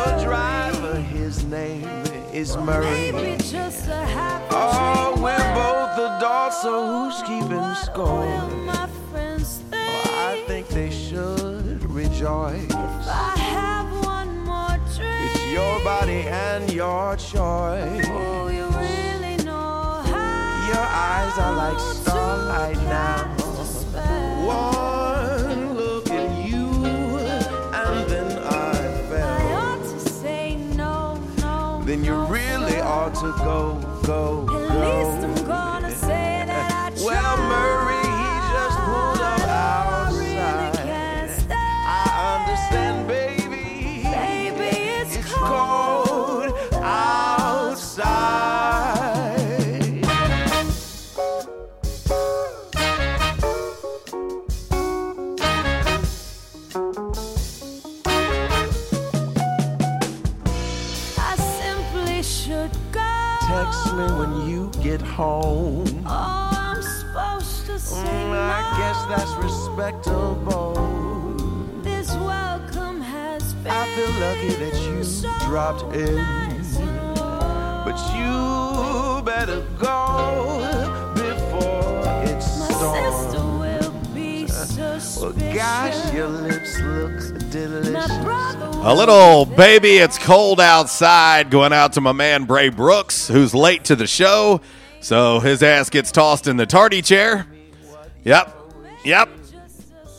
Your driver, his name is Murray. Maybe just a happy Oh, we're both adults, so who's keeping score? My friends think Oh, I think they should rejoice. I have one more drink. It's your body and your choice. Oh, you really know how Your eyes are like starlight now. One go, Text me when you get home. Oh, I'm supposed to say Mm, no. I guess that's respectable. This welcome has been I feel lucky that you dropped in. But you better go before it My sister will be Well, suspicious. gosh, your lips look delicious. A little baby, it's cold outside. Going out to my man Bray Brooks, who's late to the show, so his ass gets tossed in the tardy chair. Yep, yep.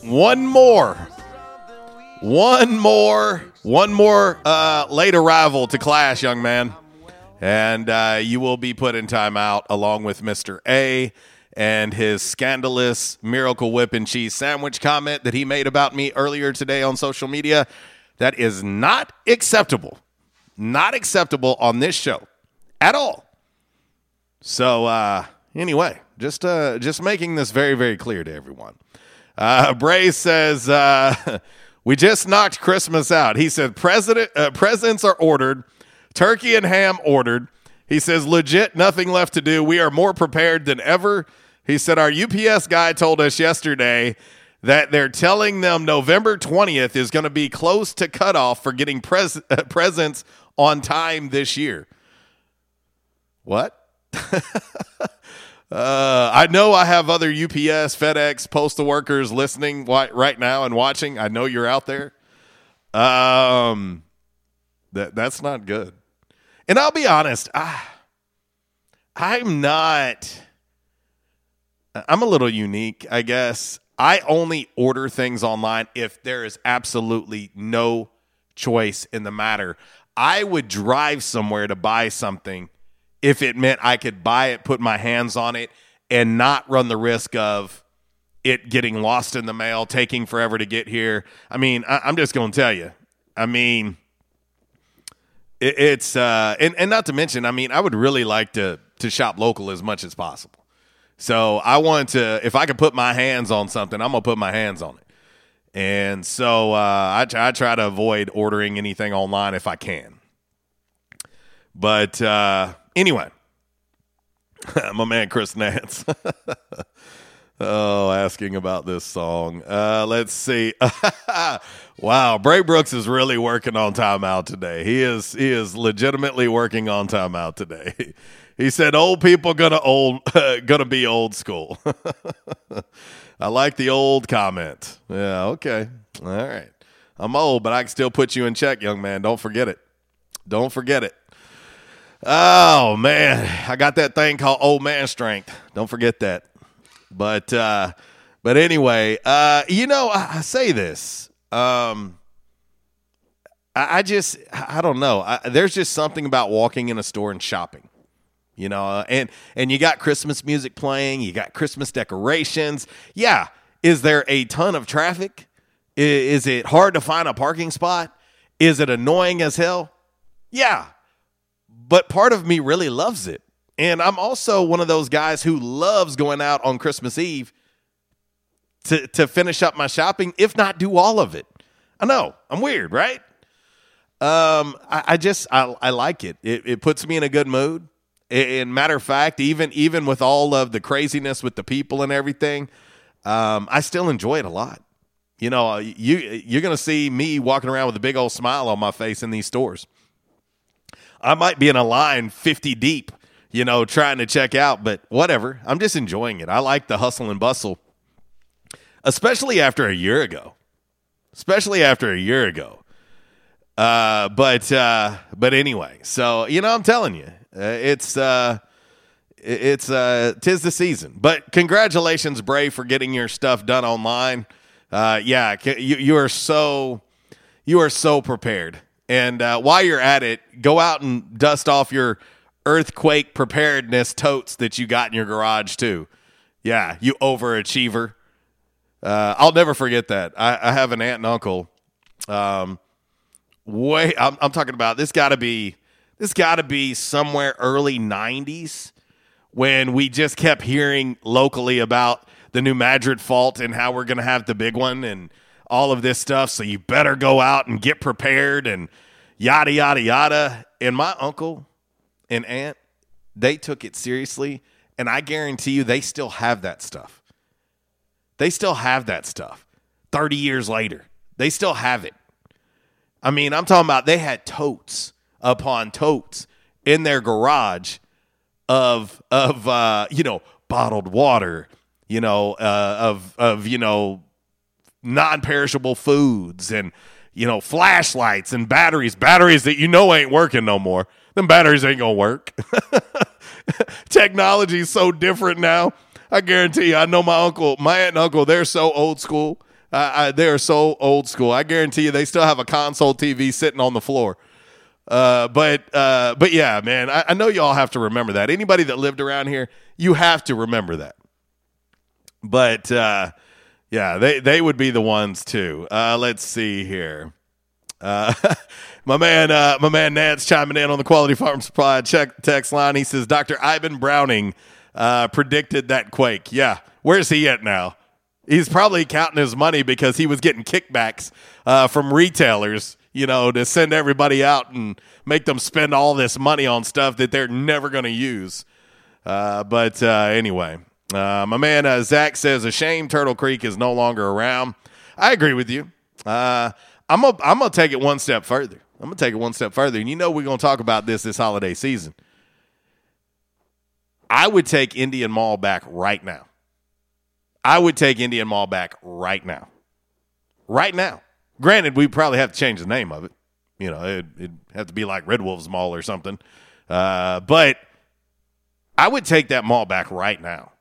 One more, one more, one more uh, late arrival to class, young man, and uh, you will be put in timeout along with Mister A. And his scandalous miracle whip and cheese sandwich comment that he made about me earlier today on social media. That is not acceptable. Not acceptable on this show at all. So uh anyway, just uh just making this very, very clear to everyone. Uh Bray says uh we just knocked Christmas out. He said president uh, presents are ordered, turkey and ham ordered. He says legit nothing left to do. We are more prepared than ever. He said our UPS guy told us yesterday that they're telling them November 20th is going to be close to cutoff for getting pres- uh, presents on time this year. What? uh, I know I have other UPS, FedEx, postal workers listening right now and watching. I know you're out there. Um, that that's not good. And I'll be honest, I, I'm not. I'm a little unique, I guess. I only order things online if there is absolutely no choice in the matter. I would drive somewhere to buy something if it meant I could buy it, put my hands on it, and not run the risk of it getting lost in the mail, taking forever to get here. I mean, I, I'm just going to tell you. I mean, it, it's uh, and and not to mention, I mean, I would really like to to shop local as much as possible. So I want to, if I could put my hands on something, I'm gonna put my hands on it. And so uh, I, try, I try to avoid ordering anything online if I can. But uh, anyway, my man Chris Nance. Oh, asking about this song. Uh, let's see. wow, Bray Brooks is really working on timeout today. He is he is legitimately working on timeout today. He said old people gonna old gonna be old school. I like the old comment. Yeah, okay. All right. I'm old, but I can still put you in check, young man. Don't forget it. Don't forget it. Oh man, I got that thing called old man strength. Don't forget that. But uh but anyway, uh you know, I, I say this. Um I, I just I don't know. I, there's just something about walking in a store and shopping. You know, and and you got Christmas music playing, you got Christmas decorations. Yeah, is there a ton of traffic? I- Is it hard to find a parking spot? Is it annoying as hell? Yeah, but part of me really loves it. And I'm also one of those guys who loves going out on Christmas Eve to, to finish up my shopping, if not do all of it. I know, I'm weird, right? Um, I, I just I, I like it. it. It puts me in a good mood. And matter of fact, even even with all of the craziness with the people and everything, um, I still enjoy it a lot. You know, uh, you you're gonna see me walking around with a big old smile on my face in these stores. I might be in a line 50 deep, you know, trying to check out, but whatever. I'm just enjoying it. I like the hustle and bustle, especially after a year ago. Especially after a year ago. Uh, but uh, but anyway, so you know, I'm telling you, uh, it's uh, it's uh, tis the season. But congratulations, Bray, for getting your stuff done online. Uh, yeah, you you are so you are so prepared. And uh, while you're at it, go out and dust off your earthquake preparedness totes that you got in your garage too. Yeah, you overachiever. Uh, I'll never forget that. I, I have an aunt and uncle. Um, way I'm, I'm talking about this. Got to be this. Got to be somewhere early '90s when we just kept hearing locally about the New Madrid fault and how we're going to have the big one and all of this stuff. So you better go out and get prepared and yada yada yada. And my uncle and aunt, they took it seriously, and I guarantee you, they still have that stuff. They still have that stuff. Thirty years later, they still have it. I mean, I'm talking about they had totes upon totes in their garage of of uh, you know bottled water, you know uh, of of you know non-perishable foods and you know flashlights and batteries, batteries that you know ain't working no more. Them batteries ain't gonna work. Technology's so different now. I guarantee you. I know my uncle, my aunt and uncle. They're so old school. Uh, I, they're so old school. I guarantee you, they still have a console TV sitting on the floor. Uh, but uh, but yeah, man, I, I know y'all have to remember that. Anybody that lived around here, you have to remember that. But uh, yeah, they they would be the ones too. Uh, let's see here. Uh, my man, uh, my man Nance chiming in on the Quality Farm Supply check text line. He says Dr. Iben Browning uh, predicted that quake. Yeah, where's he at now? He's probably counting his money because he was getting kickbacks uh, from retailers, you know, to send everybody out and make them spend all this money on stuff that they're never going to use. Uh, but uh, anyway, uh, my man uh, Zach says a shame Turtle Creek is no longer around. I agree with you. Uh, I'm gonna I'm gonna take it one step further. I'm gonna take it one step further, and you know we're gonna talk about this this holiday season. I would take Indian Mall back right now. I would take Indian Mall back right now. Right now. Granted, we probably have to change the name of it. You know, it, it'd have to be like Red Wolves Mall or something. Uh, but I would take that mall back right now.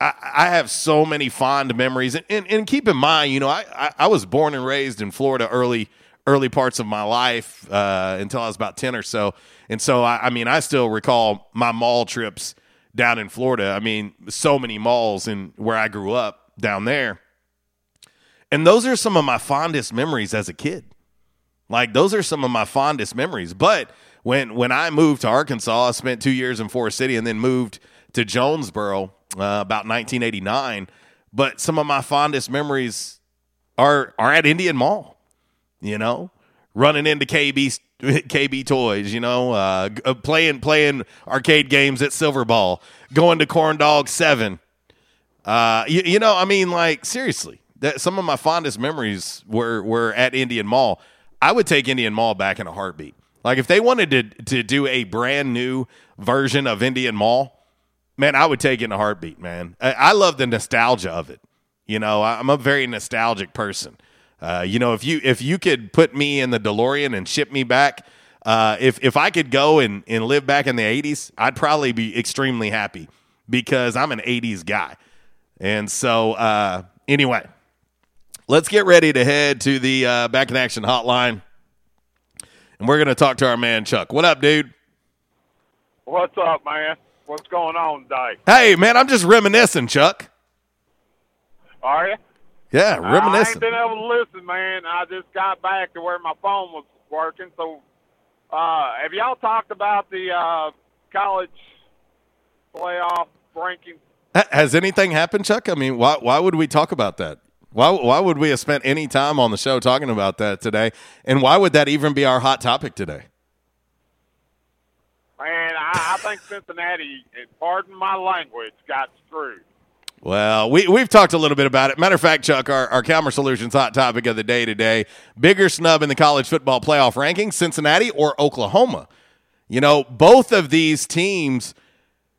I, I have so many fond memories, and, and, and keep in mind, you know, I, I, I was born and raised in Florida early early parts of my life uh, until I was about ten or so, and so I, I mean, I still recall my mall trips down in Florida. I mean, so many malls in where I grew up down there, and those are some of my fondest memories as a kid. Like those are some of my fondest memories. But when when I moved to Arkansas, I spent two years in Forest City and then moved to Jonesboro uh, about 1989. But some of my fondest memories are are at Indian Mall. You know, running into KB KB Toys. You know, uh, uh, playing playing arcade games at Silver Ball, going to Corn Dog Seven. Uh, you, you know, I mean, like seriously, that some of my fondest memories were were at Indian Mall. I would take Indian Mall back in a heartbeat. Like if they wanted to to do a brand new version of Indian Mall, man, I would take it in a heartbeat, man. I, I love the nostalgia of it. You know, I'm a very nostalgic person. Uh, you know, if you if you could put me in the DeLorean and ship me back, uh, if if I could go and, and live back in the '80s, I'd probably be extremely happy because I'm an '80s guy. And so, uh, anyway, let's get ready to head to the uh, back in action hotline, and we're going to talk to our man Chuck. What up, dude? What's up, man? What's going on today? Hey, man, I'm just reminiscing, Chuck. Are you? Yeah, reminiscing. I ain't been able to listen, man. I just got back to where my phone was working. So, uh, have y'all talked about the uh, college playoff ranking? Ha- Has anything happened, Chuck? I mean, why why would we talk about that? Why why would we have spent any time on the show talking about that today? And why would that even be our hot topic today? Man, I, I think Cincinnati, pardon my language, got screwed. Well, we, we've talked a little bit about it. Matter of fact, Chuck, our, our Calmer Solutions hot topic of the day today bigger snub in the college football playoff rankings, Cincinnati or Oklahoma? You know, both of these teams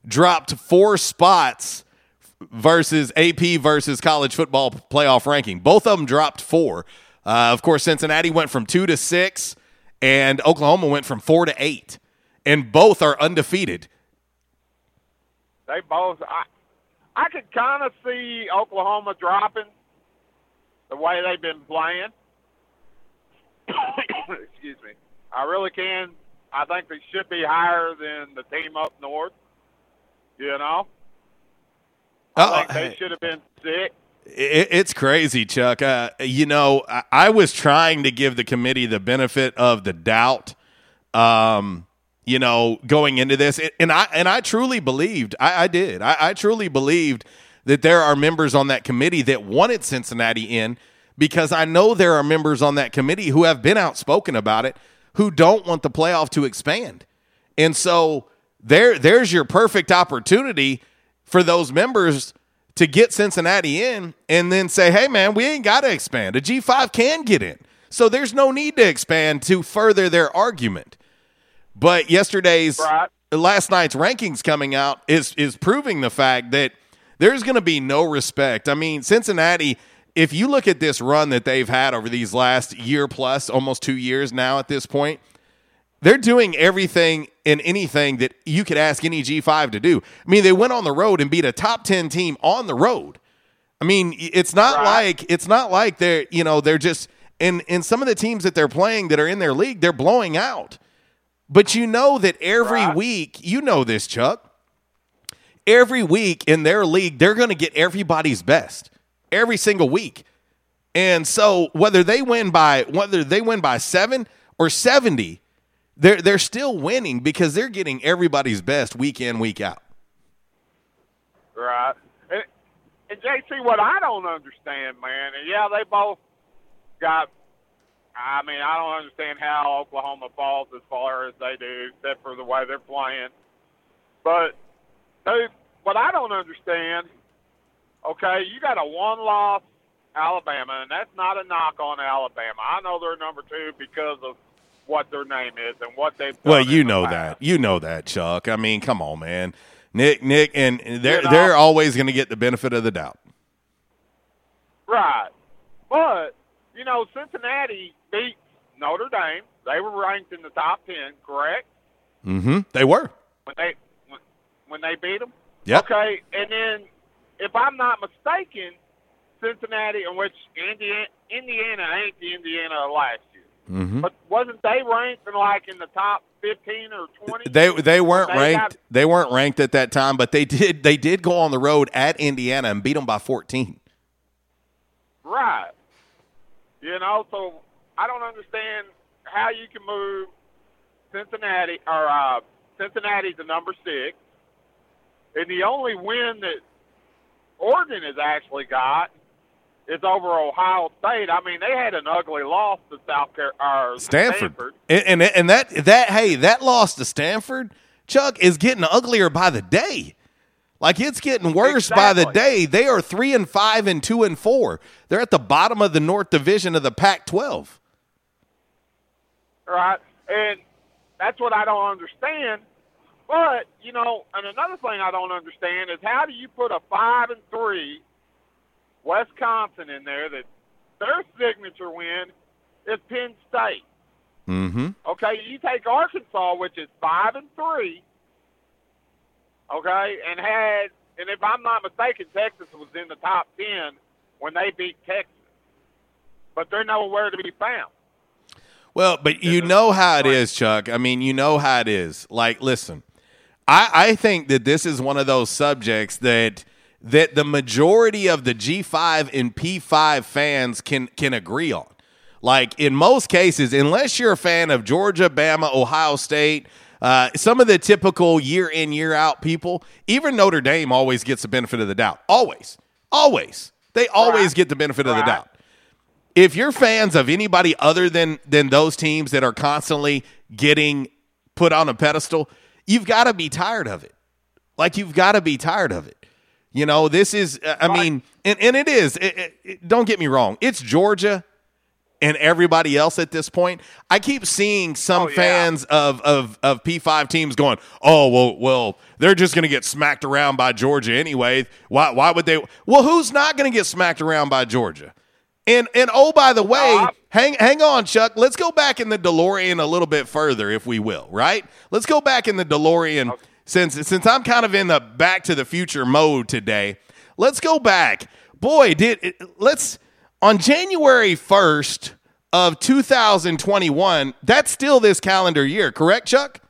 dropped four spots versus AP versus college football playoff ranking. Both of them dropped four. Uh, of course, Cincinnati went from two to six, and Oklahoma went from four to eight. And both are undefeated. They both. I, I could kind of see Oklahoma dropping the way they've been playing. Excuse me. I really can. I think they should be higher than the team up north. You know, I think they should have been six. It, it's crazy, Chuck. Uh, you know, I, I was trying to give the committee the benefit of the doubt. Um, you know, going into this, and I and I truly believed, I, I did, I, I truly believed that there are members on that committee that wanted Cincinnati in because I know there are members on that committee who have been outspoken about it who don't want the playoff to expand, and so there there's your perfect opportunity for those members to get Cincinnati in and then say, hey, man, we ain't got to expand. A G5 can get in. So there's no need to expand to further their argument. But yesterday's, last night's rankings coming out is, is proving the fact that there's going to be no respect. I mean, Cincinnati, if you look at this run that they've had over these last year plus, almost two years now at this point, they're doing everything and anything that you could ask any G5 to do. I mean, they went on the road and beat a top 10 team on the road. I mean, it's not like it's not like they're, you know, they're just in in some of the teams that they're playing that are in their league, they're blowing out. But you know that every week, you know this, Chuck. Every week in their league, they're going to get everybody's best every single week. And so whether they win by whether they win by 7 or 70, they're they're still winning because they're getting everybody's best week in week out. Right. And, and JC, what I don't understand, man, and yeah, they both got. I mean, I don't understand how Oklahoma falls as far as they do, except for the way they're playing. But dude, what I don't understand, okay, you got a one-loss Alabama, and that's not a knock on Alabama. I know they're number two because of what their name is and what they've done. Well, you know that. You know that, Chuck. I mean, come on, man. Nick, Nick, and they're You know? they're always going to get the benefit of the doubt. Right. But, you know, Cincinnati beat Notre Dame. They were ranked in the top 10, correct? Mm-hmm. They were. When they when, when they beat them? Yep. Okay, and then if I'm not mistaken, Cincinnati, in which Indiana, Indiana ain't the Indiana of last. Mm-hmm. But wasn't they ranked in like in the top 15 or 20? They they weren't They ranked. got- they weren't ranked at that time, but they did they did go on the road at Indiana and beat them by 14. Right. You know, so I don't understand how you can move Cincinnati or uh, Cincinnati to number six, and the only win that Oregon has actually got is over Ohio State. I mean, they had an ugly loss to South Carolina. Stanford. And, and and that that hey that loss to Stanford, Chuck is getting uglier by the day. Like it's getting worse by the day. They are three and five and two and four. They're at the bottom of the North Division of the Pac-12. right? And that's what I don't understand. But you know, and another thing I don't understand is how do you put a five and three Wisconsin in there that their signature win is Penn State. Mm-hmm. Okay, you take Arkansas, which is five and three. Okay, and had and if I'm not mistaken, Texas was in the top ten when they beat Texas, but they're nowhere to be found. Well, but you know how it is, Chuck. I mean, you know how it is. Like, listen, I, I think that this is one of those subjects that that the majority of the G5 and P5 fans can can agree on. Like in most cases, unless you're a fan of Georgia, Bama, Ohio State, uh, some of the typical year in year out people, even Notre Dame always gets the benefit of the doubt. Always, always, they always get the benefit of the doubt if you're fans of anybody other than than those teams that are constantly getting put on a pedestal, you've got to be tired of it. Like you've got to be tired of it. You know, this is uh, I mean, and, and it is. It, it- it- don't get me wrong. It's Georgia and everybody else at this point. I keep seeing some oh, fans of, of of P5 teams going, "Oh, well, well, they're just going to get smacked around by Georgia anyway. Why why would they Well, who's not going to get smacked around by Georgia? And and oh by the way, hang hang on, Chuck. Let's go back in the DeLorean a little bit further, if we will. Right? Let's go back in the DeLorean since since I'm kind of in the Back to the Future mode today. Let's go back. Boy, did let's on January first of 2021. That's still this calendar year, correct, Chuck?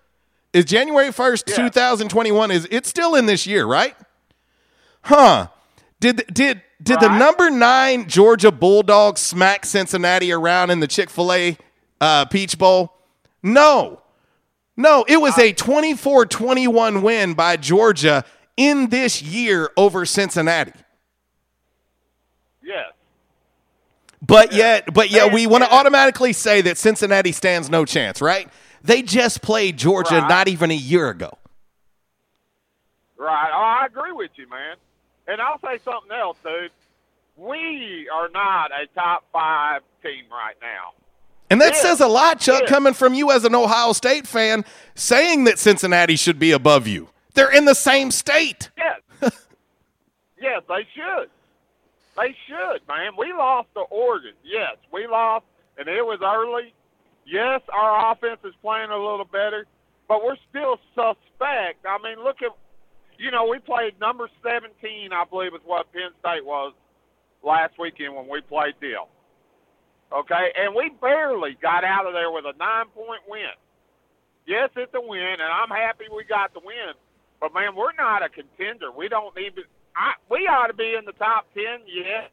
Is January first, 2021? Is it's still in this year, right? Huh? Did did did the number nine Georgia Bulldogs smack Cincinnati around in the Chick Fil A uh, Peach Bowl? No, no. It was a 24-21 win by Georgia in this year over Cincinnati. Yes. But yet, but yet, we want to automatically say that Cincinnati stands no chance, right? They just played Georgia Right. not even a year ago. Right. Oh, I agree with you, man. And I'll say something else, dude. We are not a top five team right now. And that Yeah. says a lot, Chuck, Yeah. coming from you as an Ohio State fan, saying that Cincinnati should be above you. They're in the same state. Yes. yes, they should. They should, man. We lost to Oregon. Yes, we lost, and it was early. Yes, our offense is playing a little better, but we're still suspect. I mean, look at, you know, we played number 17, I believe is what Penn State was last weekend when we played Deal. Okay, and we barely got out of there with a nine point win. Yes, it's a win, and I'm happy we got the win. But man, we're not a contender. We don't even. I, we ought to be in the top ten. Yes,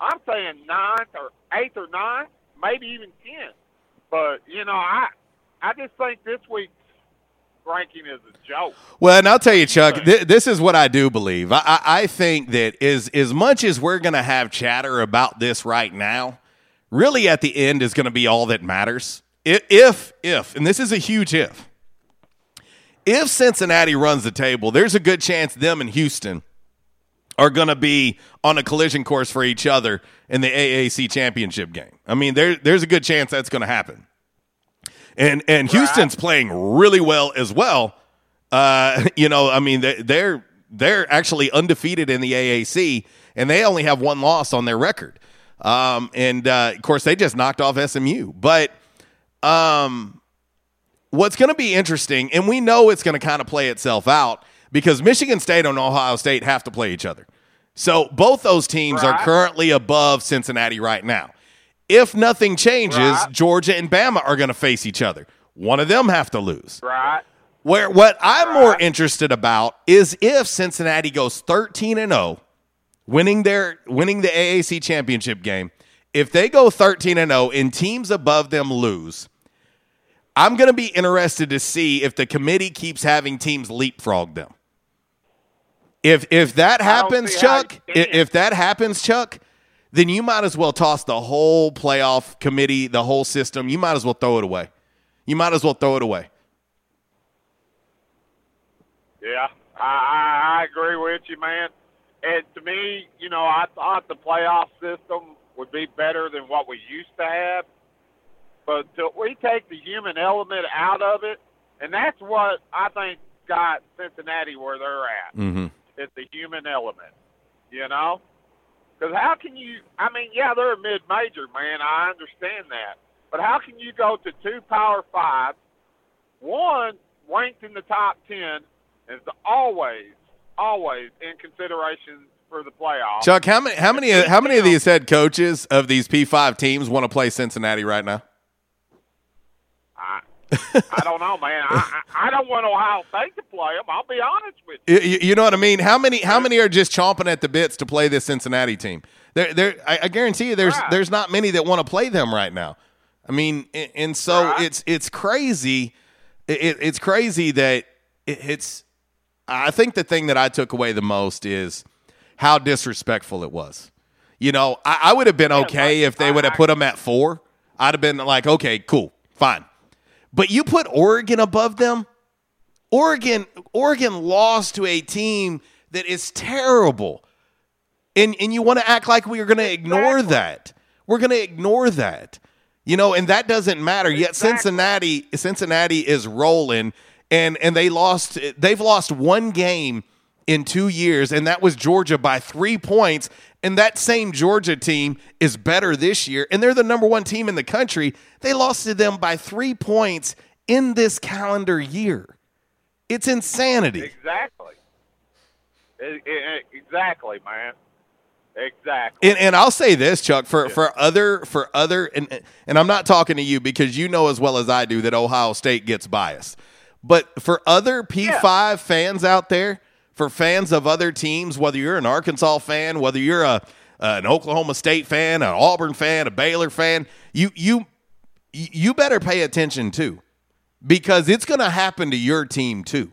I'm saying ninth or eighth or ninth, maybe even ten. But you know, I I just think this week's ranking is a joke. Well, and I'll tell you, Chuck, th- this is what I do believe. I, I, I think that is as much as we're going to have chatter about this right now, really at the end is going to be all that matters. If, if, and this is a huge if, if Cincinnati runs the table, there's a good chance them and Houston are going to be on a collision course for each other in the AAC championship game. I mean, there, there's a good chance that's going to happen. And and Houston's playing really well as well. Uh, you know, I mean, they're they're actually undefeated in the AAC, and they only have one loss on their record. Um, and uh, of course, they just knocked off SMU. But um, what's going to be interesting, and we know it's going to kind of play itself out because Michigan State and Ohio State have to play each other. So both those teams are currently above Cincinnati right now. If nothing changes, Right. Georgia and Bama are going to face each other. One of them have to lose. Right. Where what I'm more interested about is if Cincinnati goes 13 and 0, winning their winning the AAC championship game. If they go 13 and 0 and teams above them lose, I'm going to be interested to see if the committee keeps having teams leapfrog them. If if that happens, Chuck, i- if that happens, Chuck, then you might as well toss the whole playoff committee, the whole system. You might as well throw it away. You might as well throw it away. Yeah, I, I agree with you, man. And to me, you know, I thought the playoff system would be better than what we used to have. But till we take the human element out of it, and that's what I think got Cincinnati where they're at. Mm-hmm. It's the human element, you know? Because how can you, I mean, yeah, they're a mid major, man. I understand that. But how can you go to two Power Fives, one ranked in the top 10, is always, always in consideration for the playoffs? Chuck, how many how many how many of these head coaches of these P five teams want to play Cincinnati right now? I don't know, man. I, I, I don't want Ohio State to play them. I'll be honest with you. You, you- know what I mean? How many how many are just chomping at the bits to play this Cincinnati team? There, there. I, I guarantee you, there's there's not many that want to play them right now. I mean, and, and so it's it's crazy. It, it- it's crazy that it, it's. I think the thing that I took away the most is how disrespectful it was. You know, I, I would have been okay if they would have put them at four. I'd have been like, okay, cool, fine. But you put Oregon above them. Oregon, Oregon lost to a team that is terrible, and and you want to act like we are going to ignore that. We're going to ignore that, you know, and that doesn't matter. Yet Cincinnati, Cincinnati is rolling, and and they lost. They've lost one game in two years, and that was Georgia by three points. And that same Georgia team is better this year, and they're the number one team in the country. They lost to them by three points in this calendar year. It's insanity. Exactly. It- it- exactly, man. Exactly. And, and I'll say this, Chuck, for, for other for other and and I'm not talking to you because you know as well as I do that Ohio State gets biased. But for other P5 fans out there, for fans of other teams, whether you're an Arkansas fan, whether you're a an Oklahoma State fan, an Auburn fan, a Baylor fan, you you you better pay attention too. Because it's going to happen to your team too.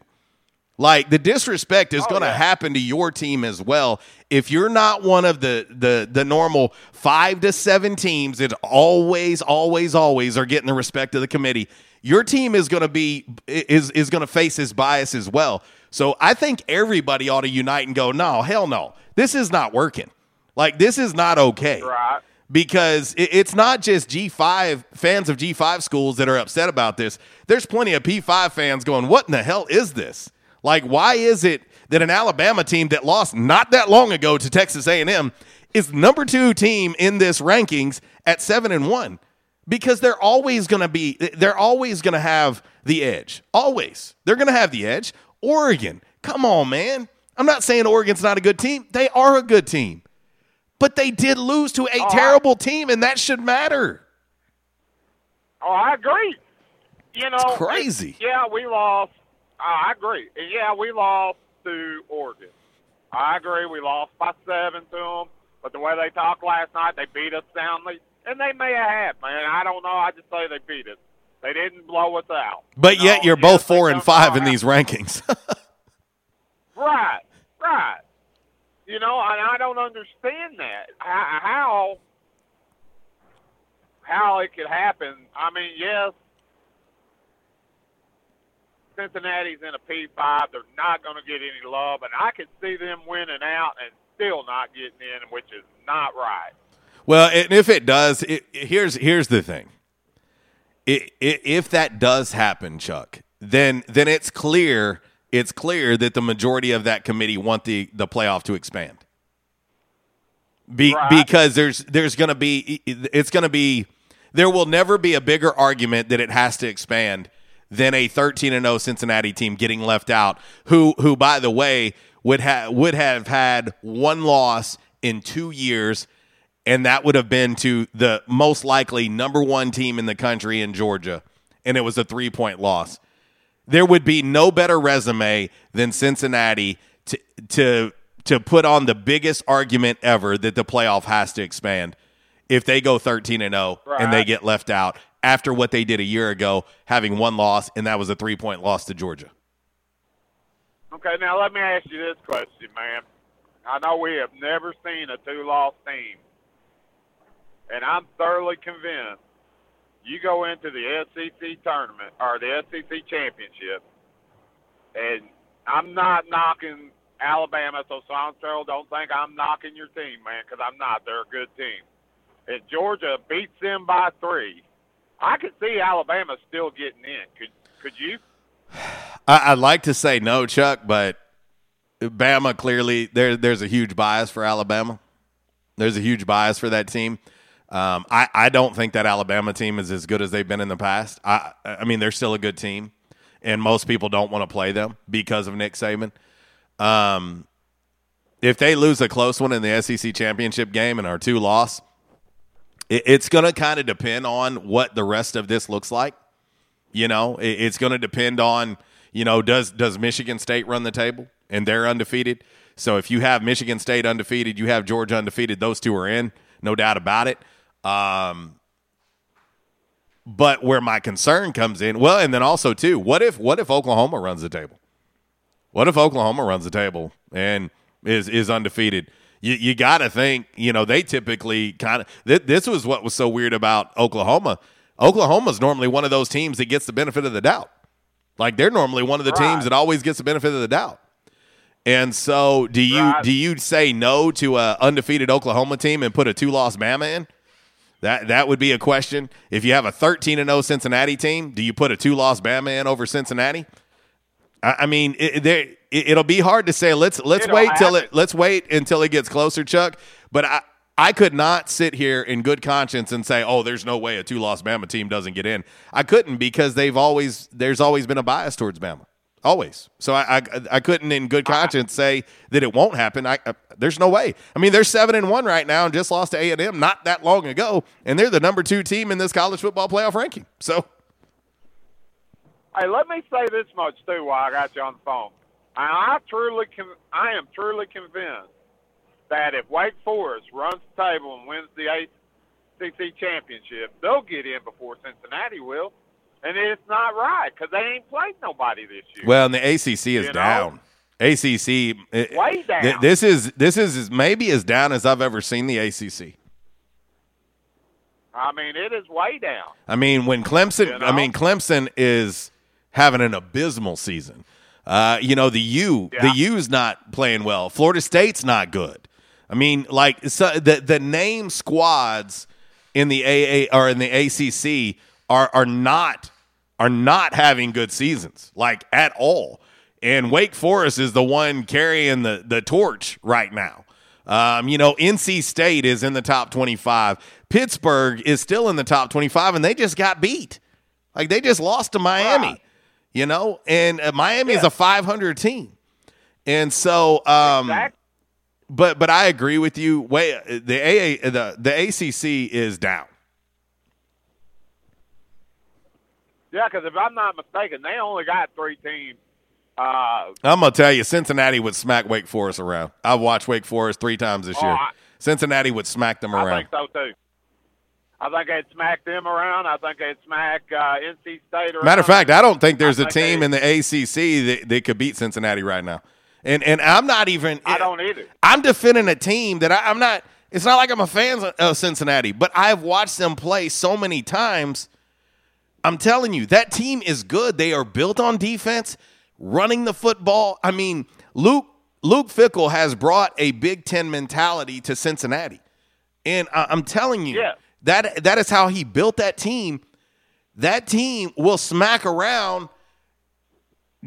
Like the disrespect is oh, going to happen to your team as well. If you're not one of the the the normal five to seven teams that always, always, always are getting the respect of the committee, your team is going to be is is going to face this bias as well. So I think everybody ought to unite and go, no, hell no, this is not working. Like this is not okay Right. because it- it's not just G5 fans of G5 schools that are upset about this. There's plenty of P5 fans going, "What in the hell is this? Like why is it that an Alabama team that lost not that long ago to Texas A&M is number 2 team in this rankings at 7 and 1?" Because they're always going to be they're always going to have the edge. Always. They're going to have the edge. Oregon. Come on, man. I'm not saying Oregon's not a good team. They are a good team. But they did lose to a oh, terrible team, and that should matter. Oh, I agree. You know, It's crazy. Yeah, we lost. I agree. Yeah, we lost to Oregon. I agree. We lost by seven to them. But the way they talked last night, they beat us soundly, and they may have, man. I don't know. I just say they beat us. They didn't blow us out. But yet you're both four and five in these rankings. Right, right. You know, and I don't understand that. How, how it could happen. I mean, yes, Cincinnati's in a P5. They're not going to get any love, and I could see them winning out and still not getting in, which is not right. well, and if it does, it, it- here's here's the thing. I i if that does happen, Chuck, then then it's clear it's clear that the majority of that committee want the the playoff to expand. Be, Because there's there's going to be it's going to be there will never be a bigger argument that it has to expand than a 13 and 0 Cincinnati team getting left out who who by the way would have would have had one loss in 2 years and that would have been to the most likely number 1 team in the country in Georgia and it was a 3 point loss. There would be no better resume than Cincinnati to to to put on the biggest argument ever that the playoff has to expand if they go 13 and 0 and they get left out after what they did a year ago having one loss and that was a 3 point loss to Georgia. Okay, now let me ask you this question, man. I know we have never seen a two-loss team, and I'm thoroughly convinced you go into the SEC tournament or the SEC championship, and I'm not knocking Alabama, so Sonsero, don't think I'm knocking your team, man, because I'm not. They're a good team. If Georgia beats them by three, I could see Alabama still getting in. Could could you? I, I'd like to say no, Chuck, but Bama clearly there. There's a huge bias for Alabama. There's a huge bias for that team. Um, I, I don't think that Alabama team is as good as they've been in the past. I I mean they're still a good team, and most people don't want to play them because of Nick Saban. Um, if they lose a close one in the SEC championship game and are two loss, it, it's going to kind of depend on what the rest of this looks like. You know, it, it's going to depend on you know does does Michigan State run the table and they're undefeated. So if you have Michigan State undefeated, you have Georgia undefeated. Those two are in, no doubt about it. Um, but where my concern comes in, well, and then also too, what if what if Oklahoma runs the table? What if Oklahoma runs the table and is is undefeated? You you got to think, you know, they typically kind of th- this was what was so weird about Oklahoma. Oklahoma's normally one of those teams that gets the benefit of the doubt. Like they're normally one of the teams that always gets the benefit of the doubt. And so, do you do you say no to a undefeated Oklahoma team and put a two loss Bama in? That that would be a question. If you have a thirteen and zero Cincinnati team, do you put a two loss Bama in over Cincinnati? I, I mean, it, it, it'll be hard to say. Let's let's wait till it let's wait until it gets closer, Chuck. But I I could not sit here in good conscience and say, oh, there's no way a two loss Bama team doesn't get in. I couldn't because they've always there's always been a bias towards Bama. Always. So I, I I couldn't in good conscience say that it won't happen. I, I there's no way. I mean, they're seven and one right now and just lost to A and M not that long ago, and they're the number two team in this college football playoff ranking. So Hey, let me say this much too while I got you on the phone. I truly, con- I am truly convinced that if Wake Forest runs the table and wins the ACC championship, they'll get in before Cincinnati will. And it's not right because they ain't played nobody this year. well, and the ACC is You know? down. ACC it- eh, Way eh, down. th- this is this is maybe as down as I've ever seen the ACC. I mean, it is way down. I mean, when Clemson, You know? I mean, Clemson is having an abysmal season. Uh, you know, the U, the U's not playing well. Florida State's not good. I mean, like so the the name squads in the AA or in the ACC are are not are not having good seasons, like at all. And Wake Forest is the one carrying the the torch right now. Um, you know, NC State is in the top 25. Pittsburgh is still in the top 25, and they just got beat. Like they just lost to Miami, you know, and uh, Miami is a 500 team. And so, um, but but I agree with you. Way the AA the the ACC is down. Yeah, because if I'm not mistaken, they only got three teams. Uh, I'm gonna tell you, Cincinnati would smack Wake Forest around. I've watched Wake Forest three times this Oh, year. I- Cincinnati would smack them I around. think so too. I think they'd smack them around. I think they'd smack uh, NC State around. Matter of fact, I don't think there's I a think team they- in the ACC that, that could beat Cincinnati right now. And and I'm not even. I don't either. I'm defending a team that I, I'm not. It's not like I'm a fan of- of Cincinnati, but I've watched them play so many times. I'm telling you, that team is good. They are built on defense, running the football. I mean, Luke Luke Fickell has brought a Big Ten mentality to Cincinnati, and I, I'm telling you, Yeah. That that is how he built that team. That team will smack around.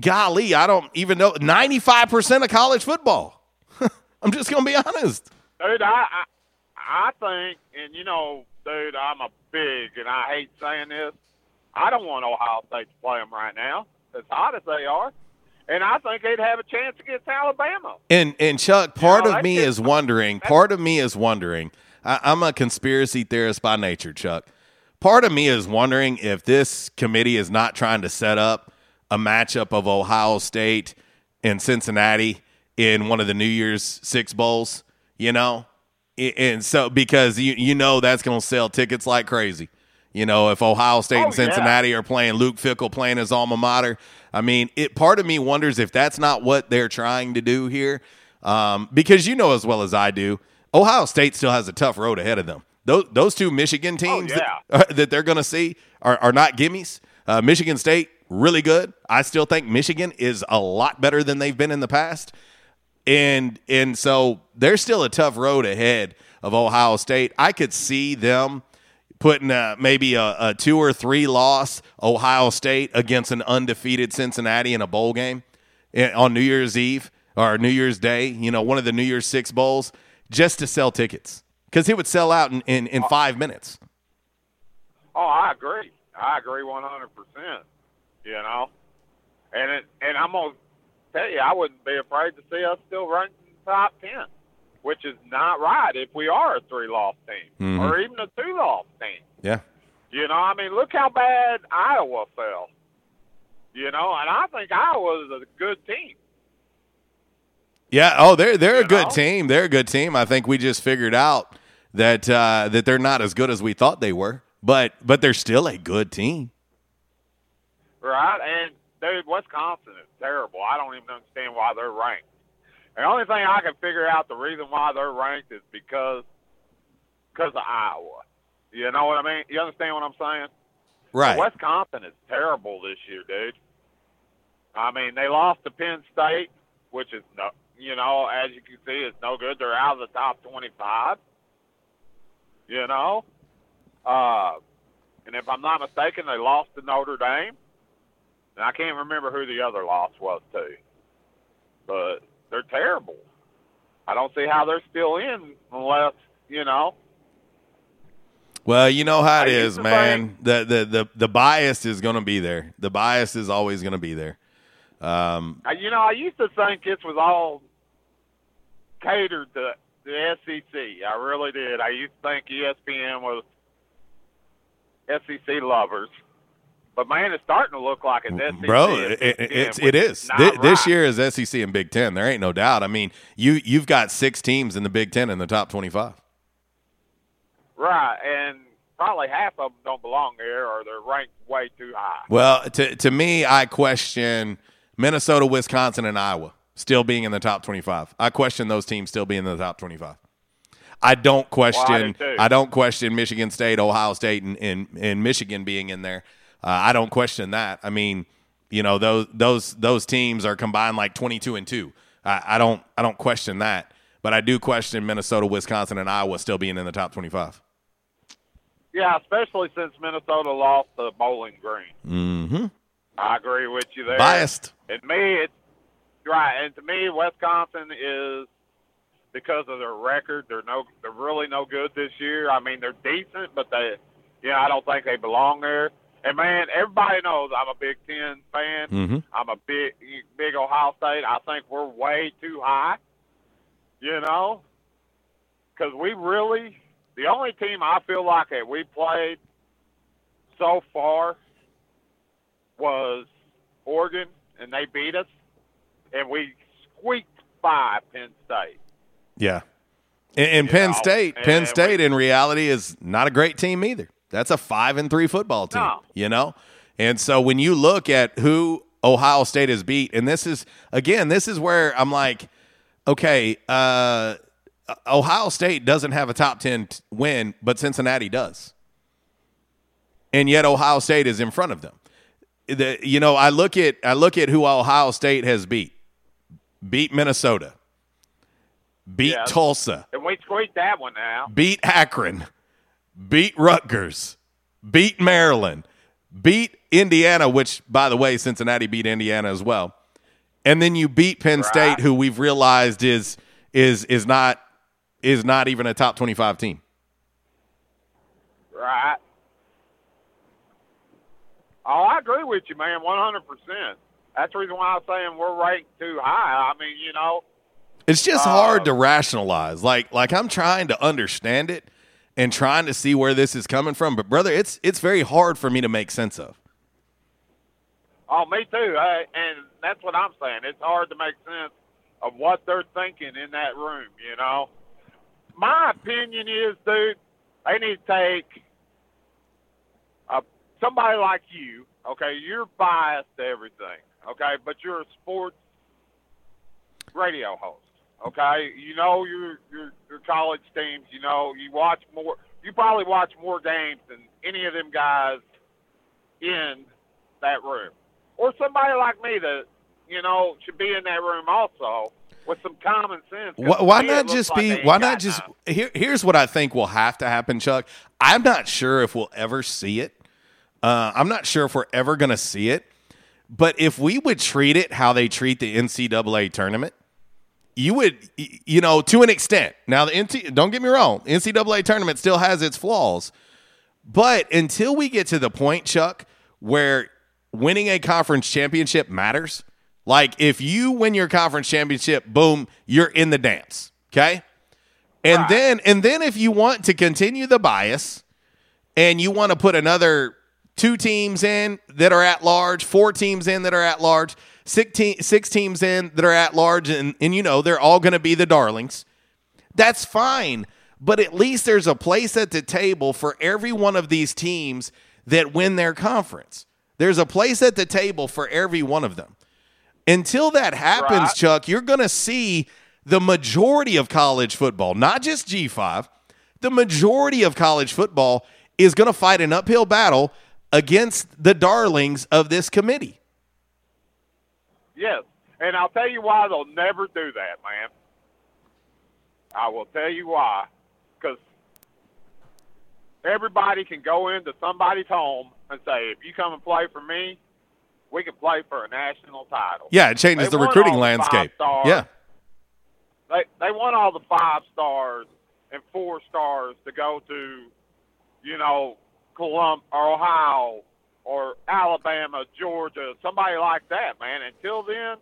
Golly, I don't even know 95 percent of college football. I'm just gonna be honest. dude. I, I I think, and you know, dude, I'm a big, and I hate saying this. I don't want Ohio State to play them right now, as hot as they are, and I think they'd have a chance against Alabama. And and Chuck, part know, of me is wondering. Part of me is wondering. I, I'm a conspiracy theorist by nature, Chuck. Part of me is wondering if this committee is not trying to set up a matchup of Ohio State and Cincinnati in one of the New Year's Six bowls. You know, and so because you you know that's going to sell tickets like crazy. You know, if Ohio State Oh, and Cincinnati are playing, Luke Fickell playing his alma mater. I mean, it. Part of me wonders if that's not what they're trying to do here, um, because you know as well as I do, Ohio State still has a tough road ahead of them. Those those two Michigan teams that, that they're going to see are, are not gimmies. Uh, Michigan State really good. I still think Michigan is a lot better than they've been in the past. And and so there's still a tough road ahead of Ohio State. I could see them putting a, maybe a, a two or three loss Ohio State against an undefeated Cincinnati in a bowl game eh, on New Year's Eve or New Year's Day, you know, one of the New Year's Six bowls, just to sell tickets because it would sell out in, in, in five minutes. Oh, I agree. I agree one hundred percent. You know, and it, and I'm gonna tell you, I wouldn't be afraid to see us still the top ten, which is not right if we are a three-loss team Mhm. or even a two-loss team. Yeah. You know, I mean, look how bad Iowa fell. You know, and I think Iowa is a good team. Yeah. Oh, they're they're a You good know? team. They're a good team. I think we just figured out that uh, that they're not as good as we thought they were, but but they're still a good team. Right, and dude, Wisconsin is terrible. I don't even understand why they're ranked. The only thing I can figure out the reason why they're ranked is because because of Iowa. You know what I mean? You understand what I'm saying? Right. But Wisconsin is terrible this year, dude. I mean, they lost to Penn State, which is no, you know, as you can see, it's no good. They're out of the top 25. You know, uh, and if I'm not mistaken, they lost to Notre Dame. And I can't remember who the other loss was to. But they're terrible. I don't see how they're still in unless, you know. Well, you know how it is, man. The, the the the bias is going to be there. The bias is always going to be there. Um, You know, I used to think this was all catered to the SEC. I really did. I used to think ESPN was SEC lovers. But man, it's starting to look like it's SEC. bro, it, it, it's it is. not Thi- This year is SEC and Big Ten. There ain't no doubt. I mean, you you've got six teams in the Big Ten in the top twenty five. Right, and probably half of them don't belong there, or they're ranked way too high. Well, to to me, I question Minnesota, Wisconsin, and Iowa still being in the top twenty five. I question those teams still being in the top twenty five. I don't question. too. I don't question Michigan State, Ohio State, and, and, and Michigan being in there. Uh, I don't question that. I mean, you know those those those teams are combined like twenty two and two. I, I don't I don't question that, but I do question Minnesota, Wisconsin, and Iowa still being in the top twenty five. Yeah, especially since Minnesota lost to Bowling Green. Mm-hmm. I agree with you there. Biased. And me, it's right. And to me, Wisconsin is because of their record. They're no, they're really no good this year. I mean, they're decent, but they, you know, I don't think they belong there. And man, everybody knows I'm a Big Ten fan. Mhm. I'm a big, big Ohio State. I think we're way too high. You know, because we really, the only team I feel like that we played so far was Oregon, and they beat us, and we squeaked by Penn State. Yeah. And, and Penn know, State, and Penn we- State in reality is not a great team either. That's a five and three football team. No. You know? And so when you look at who Ohio State has beat, and this is again, this is where I'm like, okay, uh Ohio State doesn't have a top ten t- win, but Cincinnati does. And yet Ohio State is in front of them. The, you know, I look at I look at who Ohio State has beat. Beat Minnesota. Beat Yeah. Tulsa And we squeaked that one now. beat Akron, beat Rutgers, beat Maryland, beat Indiana, which, by the way, Cincinnati beat Indiana as well. And then you beat Penn State, who we've realized is is is not is not even a top twenty five team. Right. Oh, I agree with you, man, 100%. That's the reason why I'm saying we're ranked too high. I mean, you know, It's just Uh, hard to rationalize. Like like I'm trying to understand it and trying to see where this is coming from, but brother, it's it's very hard for me to make sense of. Oh, me too. Uh, and that's what I'm saying. It's hard to make sense of what they're thinking in that room, you know. My opinion is, dude, they need to take uh, somebody like you, okay? You're biased to everything, okay? But you're a sports radio host, okay? You know your, your, your college teams. You know, you watch more. You probably watch more games than any of them guys in that room. or somebody like me that you know should be in that room also with some common sense. Why, why not just be? ain't Why not just? none. Here, here's what I think will have to happen, Chuck. I'm not sure if we'll ever see it. Uh, I'm not sure if we're ever going to see it. But if we would treat it how they treat the NCAA tournament, you would, you know, to an extent. Now, the NC, don't get me wrong, NCAA tournament still has its flaws, but until we get to the point, Chuck, where winning a conference championship matters, like if you win your conference championship, boom, you're in the dance. Okay. And then and then if you want to continue the bias and you want to put another two teams in that are at large, four teams in that are at large, six, te- six teams in that are at large, and, and you know they're all going to be the darlings. That's fine. But at least there's a place at the table for every one of these teams that win their conference. There's a place at the table for every one of them. Until that happens, Right. Chuck, you're going to see the majority of college football, not just G5, the majority of college football is going to fight an uphill battle against the darlings of this committee. Yes, and I'll tell you why they'll never do that, man. I will tell you why, because everybody can go into somebody's home and say, "If you come and play for me, we can play for a national title." Yeah, it changes They the recruiting landscape. Yeah. they they want all the five stars and four stars to go to, you know, Colum or Ohio or Alabama, Georgia, somebody like that, man. Until then,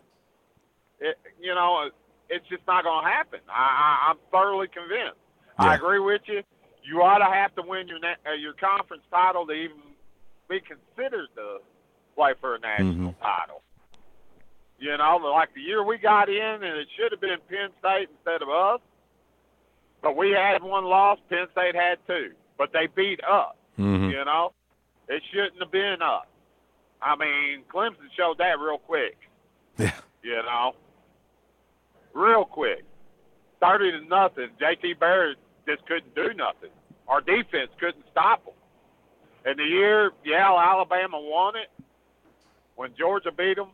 it you know it's just not going to happen. I, I, I'm thoroughly convinced. I agree with you. You ought to have to win your na- uh, your conference title to even be considered to play for a national title. You know, like the year we got in, and it should have been Penn State instead of us. But we had one loss. Penn State had two, but they beat us. Mhm. You know, it shouldn't have been us. I mean, Clemson showed that real quick. Yeah. You know, real quick, thirty to nothing. JT Barrett just couldn't do nothing. Our defense couldn't stop them. And the year, yeah, Alabama won it when Georgia beat them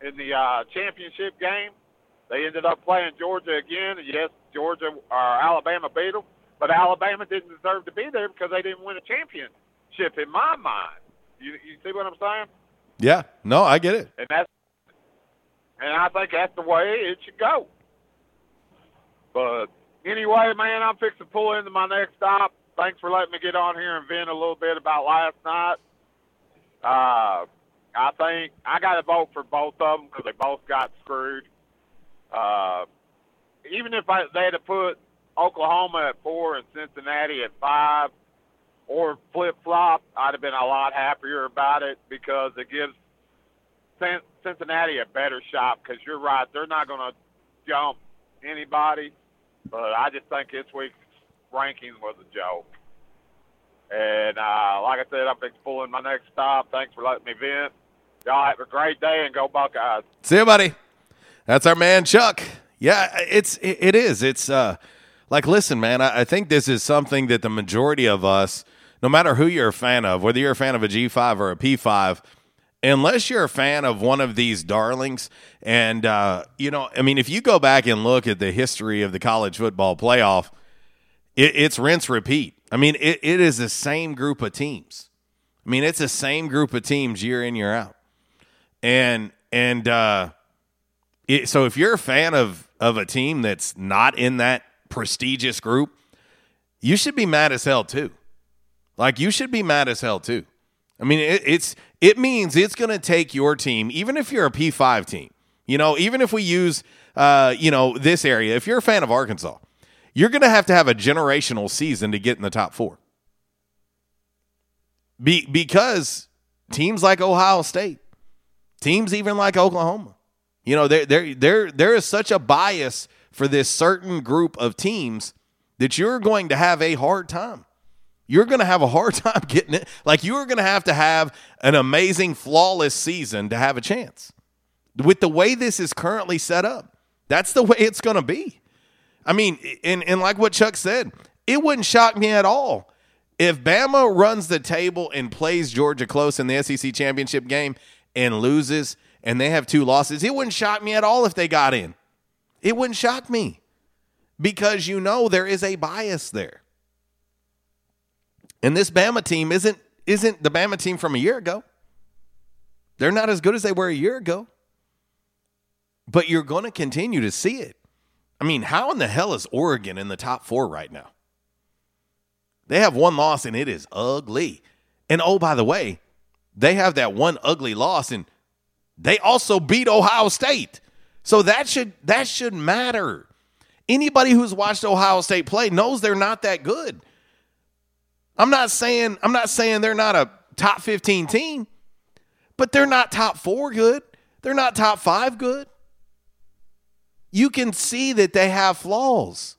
in the uh, championship game. They ended up playing Georgia again, and yes, Georgia or Alabama beat them, but Alabama didn't deserve to be there because they didn't win a championship. In my mind, you you see what I'm saying? Yeah. No, I get it. And that's and I think that's the way it should go. But anyway, man, I'm fixing to pull into my next stop. Thanks for letting me get on here and vent a little bit about last night. Uh, I think I got to vote for both of them because they both got screwed. Uh, even if I, they had to put Oklahoma at four and Cincinnati at five, or flip flop, I'd have been a lot happier about it because it gives Cincinnati a better shot. Because you're right, they're not going to jump anybody. But I just think this week's ranking was a joke. And uh, like I said, I'm to my next stop. Thanks for letting me vent. Y'all have a great day and go Buckeyes. See you, buddy. That's our man Chuck. Yeah, it's it, it is. It's uh like listen, man, I, I think this is something that the majority of us, no matter who you're a fan of, whether you're a fan of a G5 or a P5, unless you're a fan of one of these darlings, and uh, you know, I mean, if you go back and look at the history of the college football playoff, it, it's rinse repeat. I mean, it, it is the same group of teams. I mean, it's the same group of teams year in year out, and and uh, it, so if you're a fan of of a team that's not in that prestigious group, you should be mad as hell too. Like you should be mad as hell too. I mean, it, it's it means it's going to take your team, even if you're a P5 team. You know, even if we use uh, you know this area, if you're a fan of Arkansas, you're going to have to have a generational season to get in the top four. Be, because teams like Ohio State, teams even like Oklahoma, you know, there there there there is such a bias for this certain group of teams that you're going to have a hard time. You're going to have a hard time getting it. Like you are going to have to have an amazing flawless season to have a chance. With the way this is currently set up, that's the way it's going to be. I mean, and, and like what Chuck said, it wouldn't shock me at all if Bama runs the table and plays Georgia close in the SEC championship game and loses and they have two losses, it wouldn't shock me at all if they got in. It wouldn't shock me because you know there is a bias there. And this Bama team isn't isn't the Bama team from a year ago. They're not as good as they were a year ago. But you're going to continue to see it. I mean, how in the hell is Oregon in the top 4 right now? They have one loss and it is ugly. And oh by the way, they have that one ugly loss and they also beat Ohio State. So that should that should matter. Anybody who's watched Ohio State play knows they're not that good. I'm not saying I'm not saying they're not a top 15 team, but they're not top 4 good. They're not top 5 good. You can see that they have flaws.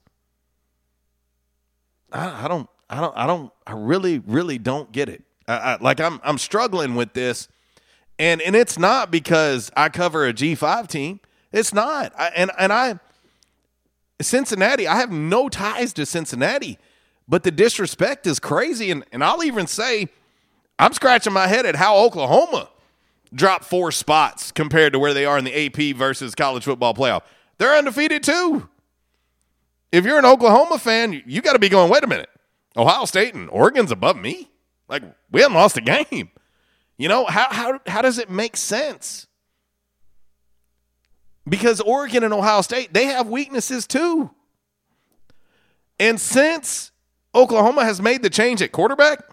I, I don't I don't I don't I really really don't get it. I, I, like I'm I'm struggling with this and and it's not because I cover a G5 team. It's not. I, and and I Cincinnati, I have no ties to Cincinnati, but the disrespect is crazy and and I'll even say I'm scratching my head at how Oklahoma dropped four spots compared to where they are in the AP versus college football playoff. They're undefeated too. If you're an Oklahoma fan, you, got to be going, wait a minute. Ohio State and Oregon's above me? Like we haven't lost a game. You know, how how how does it make sense? Because Oregon and Ohio State, they have weaknesses too. And since Oklahoma has made the change at quarterback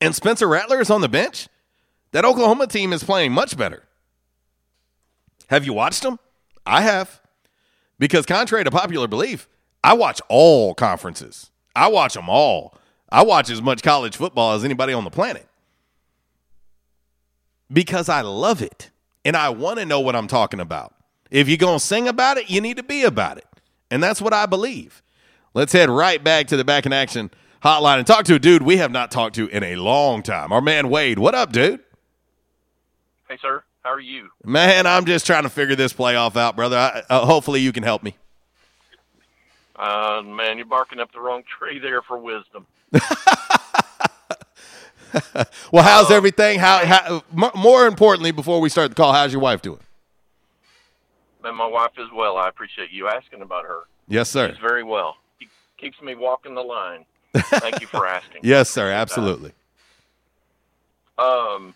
and Spencer Rattler is on the bench, that Oklahoma team is playing much better. Have you watched them? I have. Because contrary to popular belief, I watch all conferences. I watch them all. I watch as much college football as anybody on the planet. Because I love it and I want to know what I'm talking about. If you're going to sing about it, you need to be about it. And that's what I believe. Let's head right back to the back in action hotline and talk to a dude we have not talked to in a long time. Our man Wade. What up, dude? Hey, sir. How are you? Man, I'm just trying to figure this playoff out, brother. I, uh, hopefully you can help me. Uh, man, you're barking up the wrong tree there for wisdom. well, how's everything? How, how mo- more importantly, before we start the call, how's your wife doing? And my wife as well. I appreciate you asking about her. Yes, sir. She's very well. She keeps me walking the line. Thank you for asking. Yes, sir. Absolutely. Um,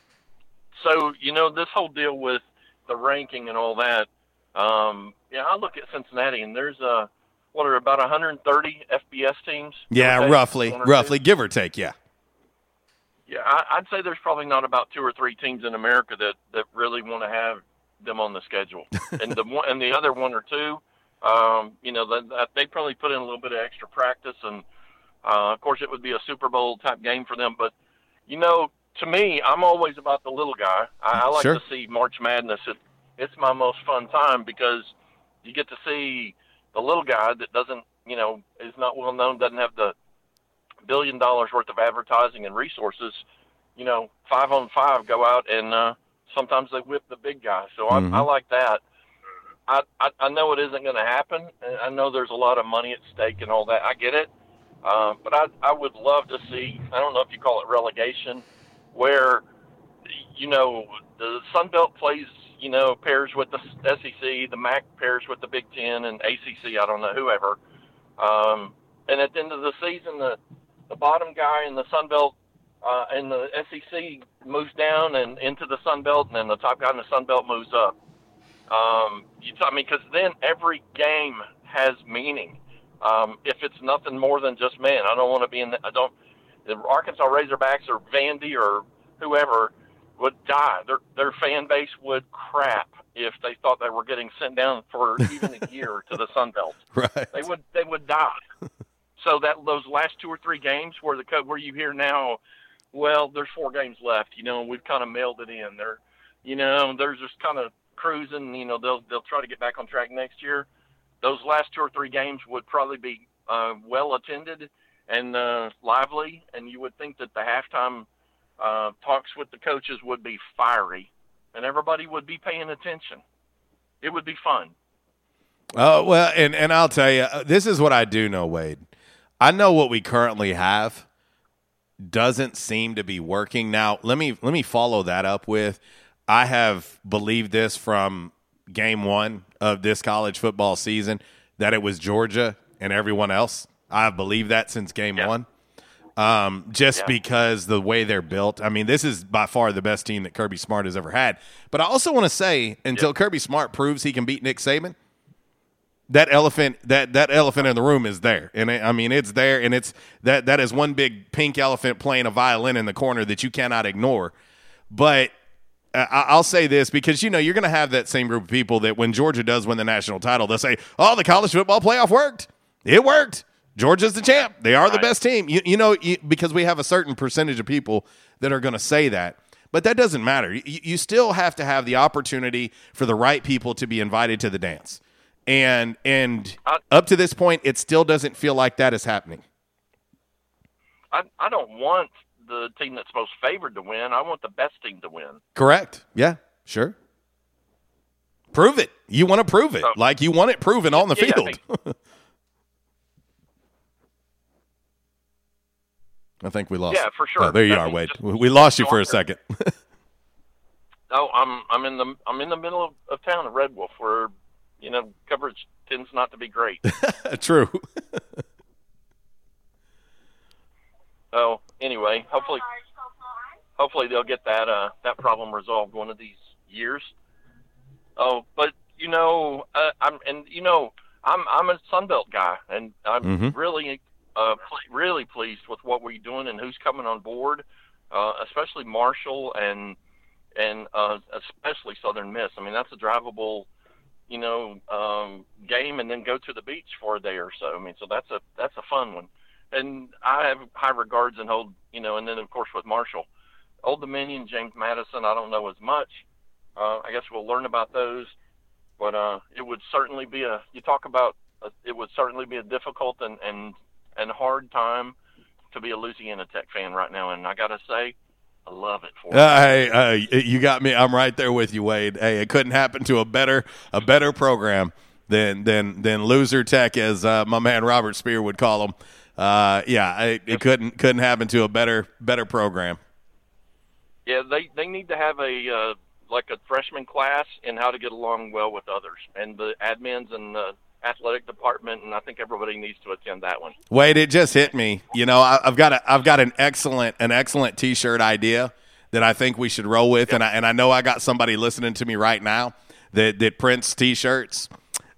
so you know this whole deal with the ranking and all that. Um, yeah, I look at Cincinnati and there's uh what are about 130 FBS teams. Yeah, roughly, two? roughly, give or take. Yeah. Yeah, I, I'd say there's probably not about two or three teams in America that that really want to have them on the schedule, and the one and the other one or two, um, you know, that, that they probably put in a little bit of extra practice, and uh, of course it would be a Super Bowl type game for them. But you know, to me, I'm always about the little guy. I, I like Sure. to see March Madness. It, it's my most fun time because you get to see the little guy that doesn't, you know, is not well known, doesn't have the billion dollars worth of advertising and resources, you know, five on five go out and uh, sometimes they whip the big guy. So Mhm. I, I like that. I, I I know it isn't going to happen. and I know there's a lot of money at stake and all that. I get it, um, but I I would love to see. I don't know if you call it relegation, where you know the Sun Belt plays. You know, pairs with the SEC, the MAC pairs with the Big Ten, and ACC. I don't know whoever. Um, and at the end of the season, the the bottom guy in the Sun Belt uh, and the SEC moves down and into the Sun Belt, and then the top guy in the Sun Belt moves up. Um, you tell me because then every game has meaning. Um, if it's nothing more than just man, I don't want to be in. The, I don't. The Arkansas Razorbacks or Vandy or whoever would die. Their their fan base would crap if they thought they were getting sent down for even a year to the Sun Belt. Right. They would they would die. So that those last two or three games where the where you hear now, well, there's four games left. You know, we've kind of mailed it in. They're, you know, they're just kind of cruising. You know, they'll they'll try to get back on track next year. Those last two or three games would probably be uh, well attended and uh, lively, and you would think that the halftime uh, talks with the coaches would be fiery, and everybody would be paying attention. It would be fun. Oh well, and and I'll tell you, uh, this is what I do know, Wade. I know what we currently have doesn't seem to be working. Now, let me let me follow that up with. I have believed this from game one of this college football season that it was Georgia and everyone else. I've believed that since game one. Um, just because the way they're built. I mean, this is by far the best team that Kirby Smart has ever had. But I also want to say, until Kirby Smart proves he can beat Nick Saban, that elephant that that elephant in the room is there and it, i mean it's there and it's that that is one big pink elephant playing a violin in the corner that you cannot ignore but uh, I- I'll say this because you know you're going to have that same group of people that when Georgia does win the national title, they'll say, "Oh, the college football playoff worked. It worked. Georgia's the champ. They are the best team." You, you know, you, because we have a certain percentage of people that are going to say that, but that doesn't matter. You, you still have to have the opportunity for the right people to be invited to the dance, and and up to this point, it still doesn't feel like that is happening. I I don't want the team that's most favored to win. I want the best team to win. Correct. Yeah. Sure. Prove it. You want to prove it. Like you want it proven on the Yeah, yeah, I field. I think we lost. Yeah, for sure. Oh, there you I are, Wade. just- We lost you for a second. Oh, I'm I'm in the I'm in the middle of, of town of Red Wolf, where you know coverage tends not to be great. True. So anyway, hopefully, hopefully they'll get that uh, that problem resolved one of these years. Oh, but you know, uh, I'm and you know, I'm I'm a Sunbelt guy, and I'm Mhm. really uh, pl- really pleased with what we're doing and who's coming on board, uh, especially Marshall and and uh, especially Southern Miss. I mean, that's a drivable, you know, um, game, and then go to the beach for a day or so. I mean, so that's a that's a fun one. And I have high regards and hold, you know, and then of course with Marshall, Old Dominion, James Madison. I don't know as much. Uh, I guess we'll learn about those, but uh, it would certainly be a. You talk about uh, it would certainly be a difficult and and and hard time to be a Louisiana Tech fan right now, and I gotta say, I love it for. Uh, hey, uh, you got me. I'm right there with you, Wade. Hey, it couldn't happen to a better a better program than than than loser tech, as uh, my man Robert Spear would call them. Uh, yeah, it, it couldn't couldn't happen to a better better program. Yeah, they they need to have a uh, like a freshman class in how to get along well with others, and the admins and the athletic department, and I think everybody needs to attend that one. Wait, it just hit me. You know, I, I've got a, I've got an excellent an excellent T-shirt idea that I think we should roll with, and I and I know I got somebody listening to me right now that that prints T-shirts.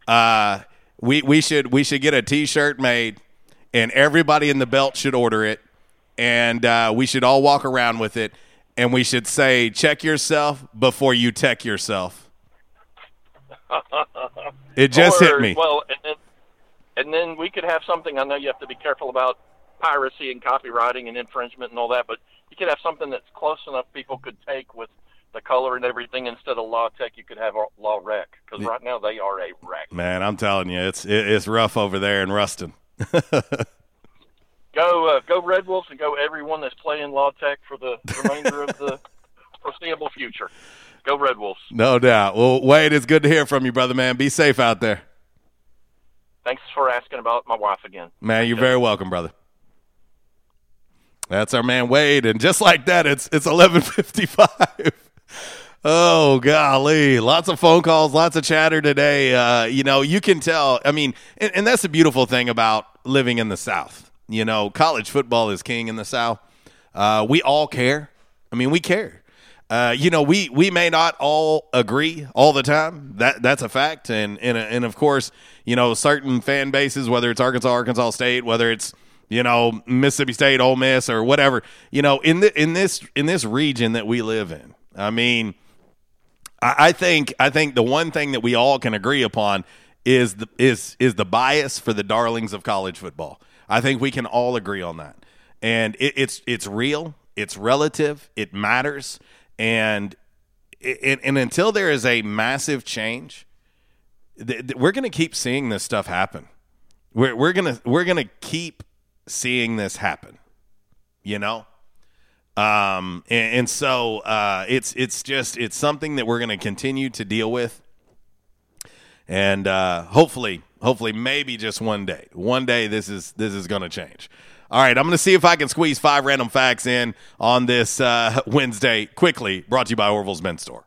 Uh, we we should we should get a T-shirt made, and everybody in the belt should order it, and uh, we should all walk around with it, and we should say, "Check yourself before you tech yourself." It just hit me. Well, and then, and then we could have something. I know you have to be careful about piracy and copywriting and infringement and all that, but you could have something that's close enough people could take with the color and everything instead of law tech. You could have law rec because right now they are a wreck. Man, I'm telling you, it's it's rough over there in Ruston. Go uh, go Red Wolves and go everyone that's playing law tech for the remainder of the foreseeable future. Go Red Wolves. No doubt. Well, Wade, it's good to hear from you, brother, man. Be safe out there. Thanks for asking about my wife again. Man, you're very welcome, brother. That's our man Wade, and just like that, it's it's eleven fifty five. Oh golly, lots of phone calls, lots of chatter today. Uh, you know, you can tell. I mean, and, and that's the beautiful thing about living in the South. You know, college football is king in the South. Uh, we all care. I mean, we care. Uh, you know, we we may not all agree all the time. That that's a fact, and and and of course, you know, certain fan bases, whether it's Arkansas, Arkansas State, whether it's you know Mississippi State, Ole Miss, or whatever, you know, in the in this in this region that we live in, I mean, I, I think I think the one thing that we all can agree upon is the is is the bias for the darlings of college football. I think we can all agree on that, and it, it's it's real, it's relative, it matters, and it, and until there is a massive change, th- th- we're going to keep seeing this stuff happen. We're we're gonna we're gonna keep seeing this happen. You know, um, and, and so uh, it's it's just it's something that we're going to continue to deal with, and uh, hopefully, hopefully, maybe just one day, one day this is this is going to change. All right, I'm going to see if I can squeeze five random facts in on this uh, Wednesday quickly. Brought to you by Orville's Men's Store.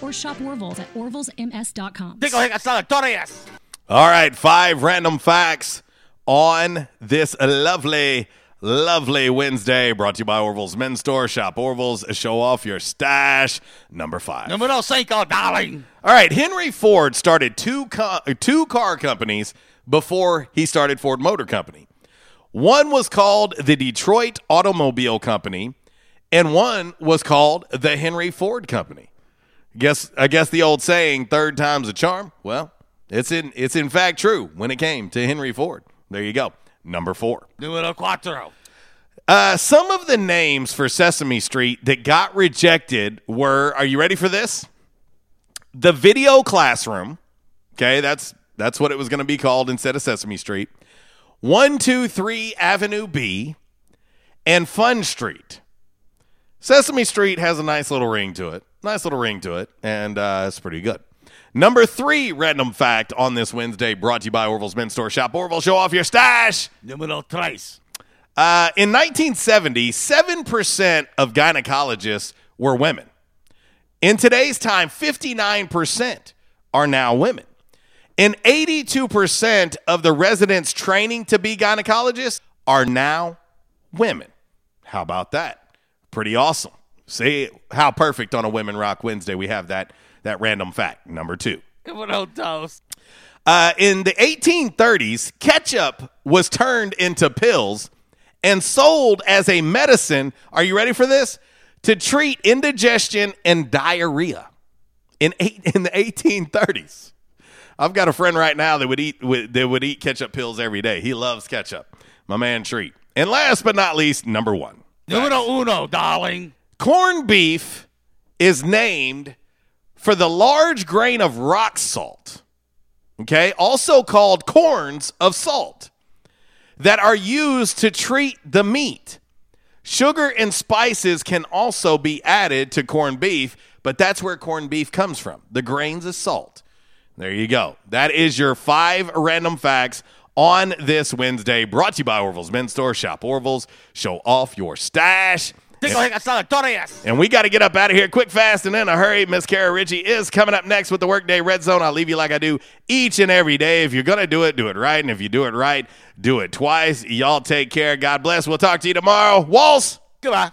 or shop Orville's at orvillesms.com. All right, five random facts on this lovely, lovely Wednesday. Brought to you by Orville's Men's Store. Shop Orville's. Show off your stash. Number five. Numero cinco, darling. All right, Henry Ford started two co- two car companies before he started Ford Motor Company. One was called the Detroit Automobile Company, and one was called the Henry Ford Company. Guess I guess the old saying "third time's a charm." Well, it's in it's in fact true when it came to Henry Ford. There you go. Number four. Numero cuatro. Uh, some of the names for Sesame Street that got rejected were. Are you ready for this? The Video Classroom. Okay, that's that's what it was going to be called instead of Sesame Street. One Two Three Avenue B, and Fun Street. Sesame Street has a nice little ring to it. Nice little ring to it, and uh, it's pretty good. Number three random fact on this Wednesday, brought to you by Orville's Men's Store. Shop Orville, show off your stash. Numero tres. Uh, in 1970, 7% of gynecologists were women. In today's time, 59% are now women. And 82% of the residents training to be gynecologists are now women. How about that? Pretty awesome. See how perfect on a Women Rock Wednesday we have that that random fact. Number two. Numero dos. Uh, in the 1830s, ketchup was turned into pills and sold as a medicine. Are you ready for this? To treat indigestion and diarrhea. In eight, in the 1830s, I've got a friend right now that would eat that would eat ketchup pills every day. He loves ketchup. My man Treat. And last but not least, number one. Numero uno, darling. Corned beef is named for the large grain of rock salt, okay, also called corns of salt, that are used to treat the meat. Sugar and spices can also be added to corned beef, but that's where corned beef comes from the grains of salt. There you go. That is your five random facts on this Wednesday, brought to you by Orville's Men's Store. Shop Orville's, show off your stash. And we got to get up out of here quick, fast, and in a hurry. Miss Kara Ritchie is coming up next with the Workday Red Zone. I'll leave you like I do each and every day. If you're going to do it, do it right. And if you do it right, do it twice. Y'all take care. God bless. We'll talk to you tomorrow. Walls. Goodbye.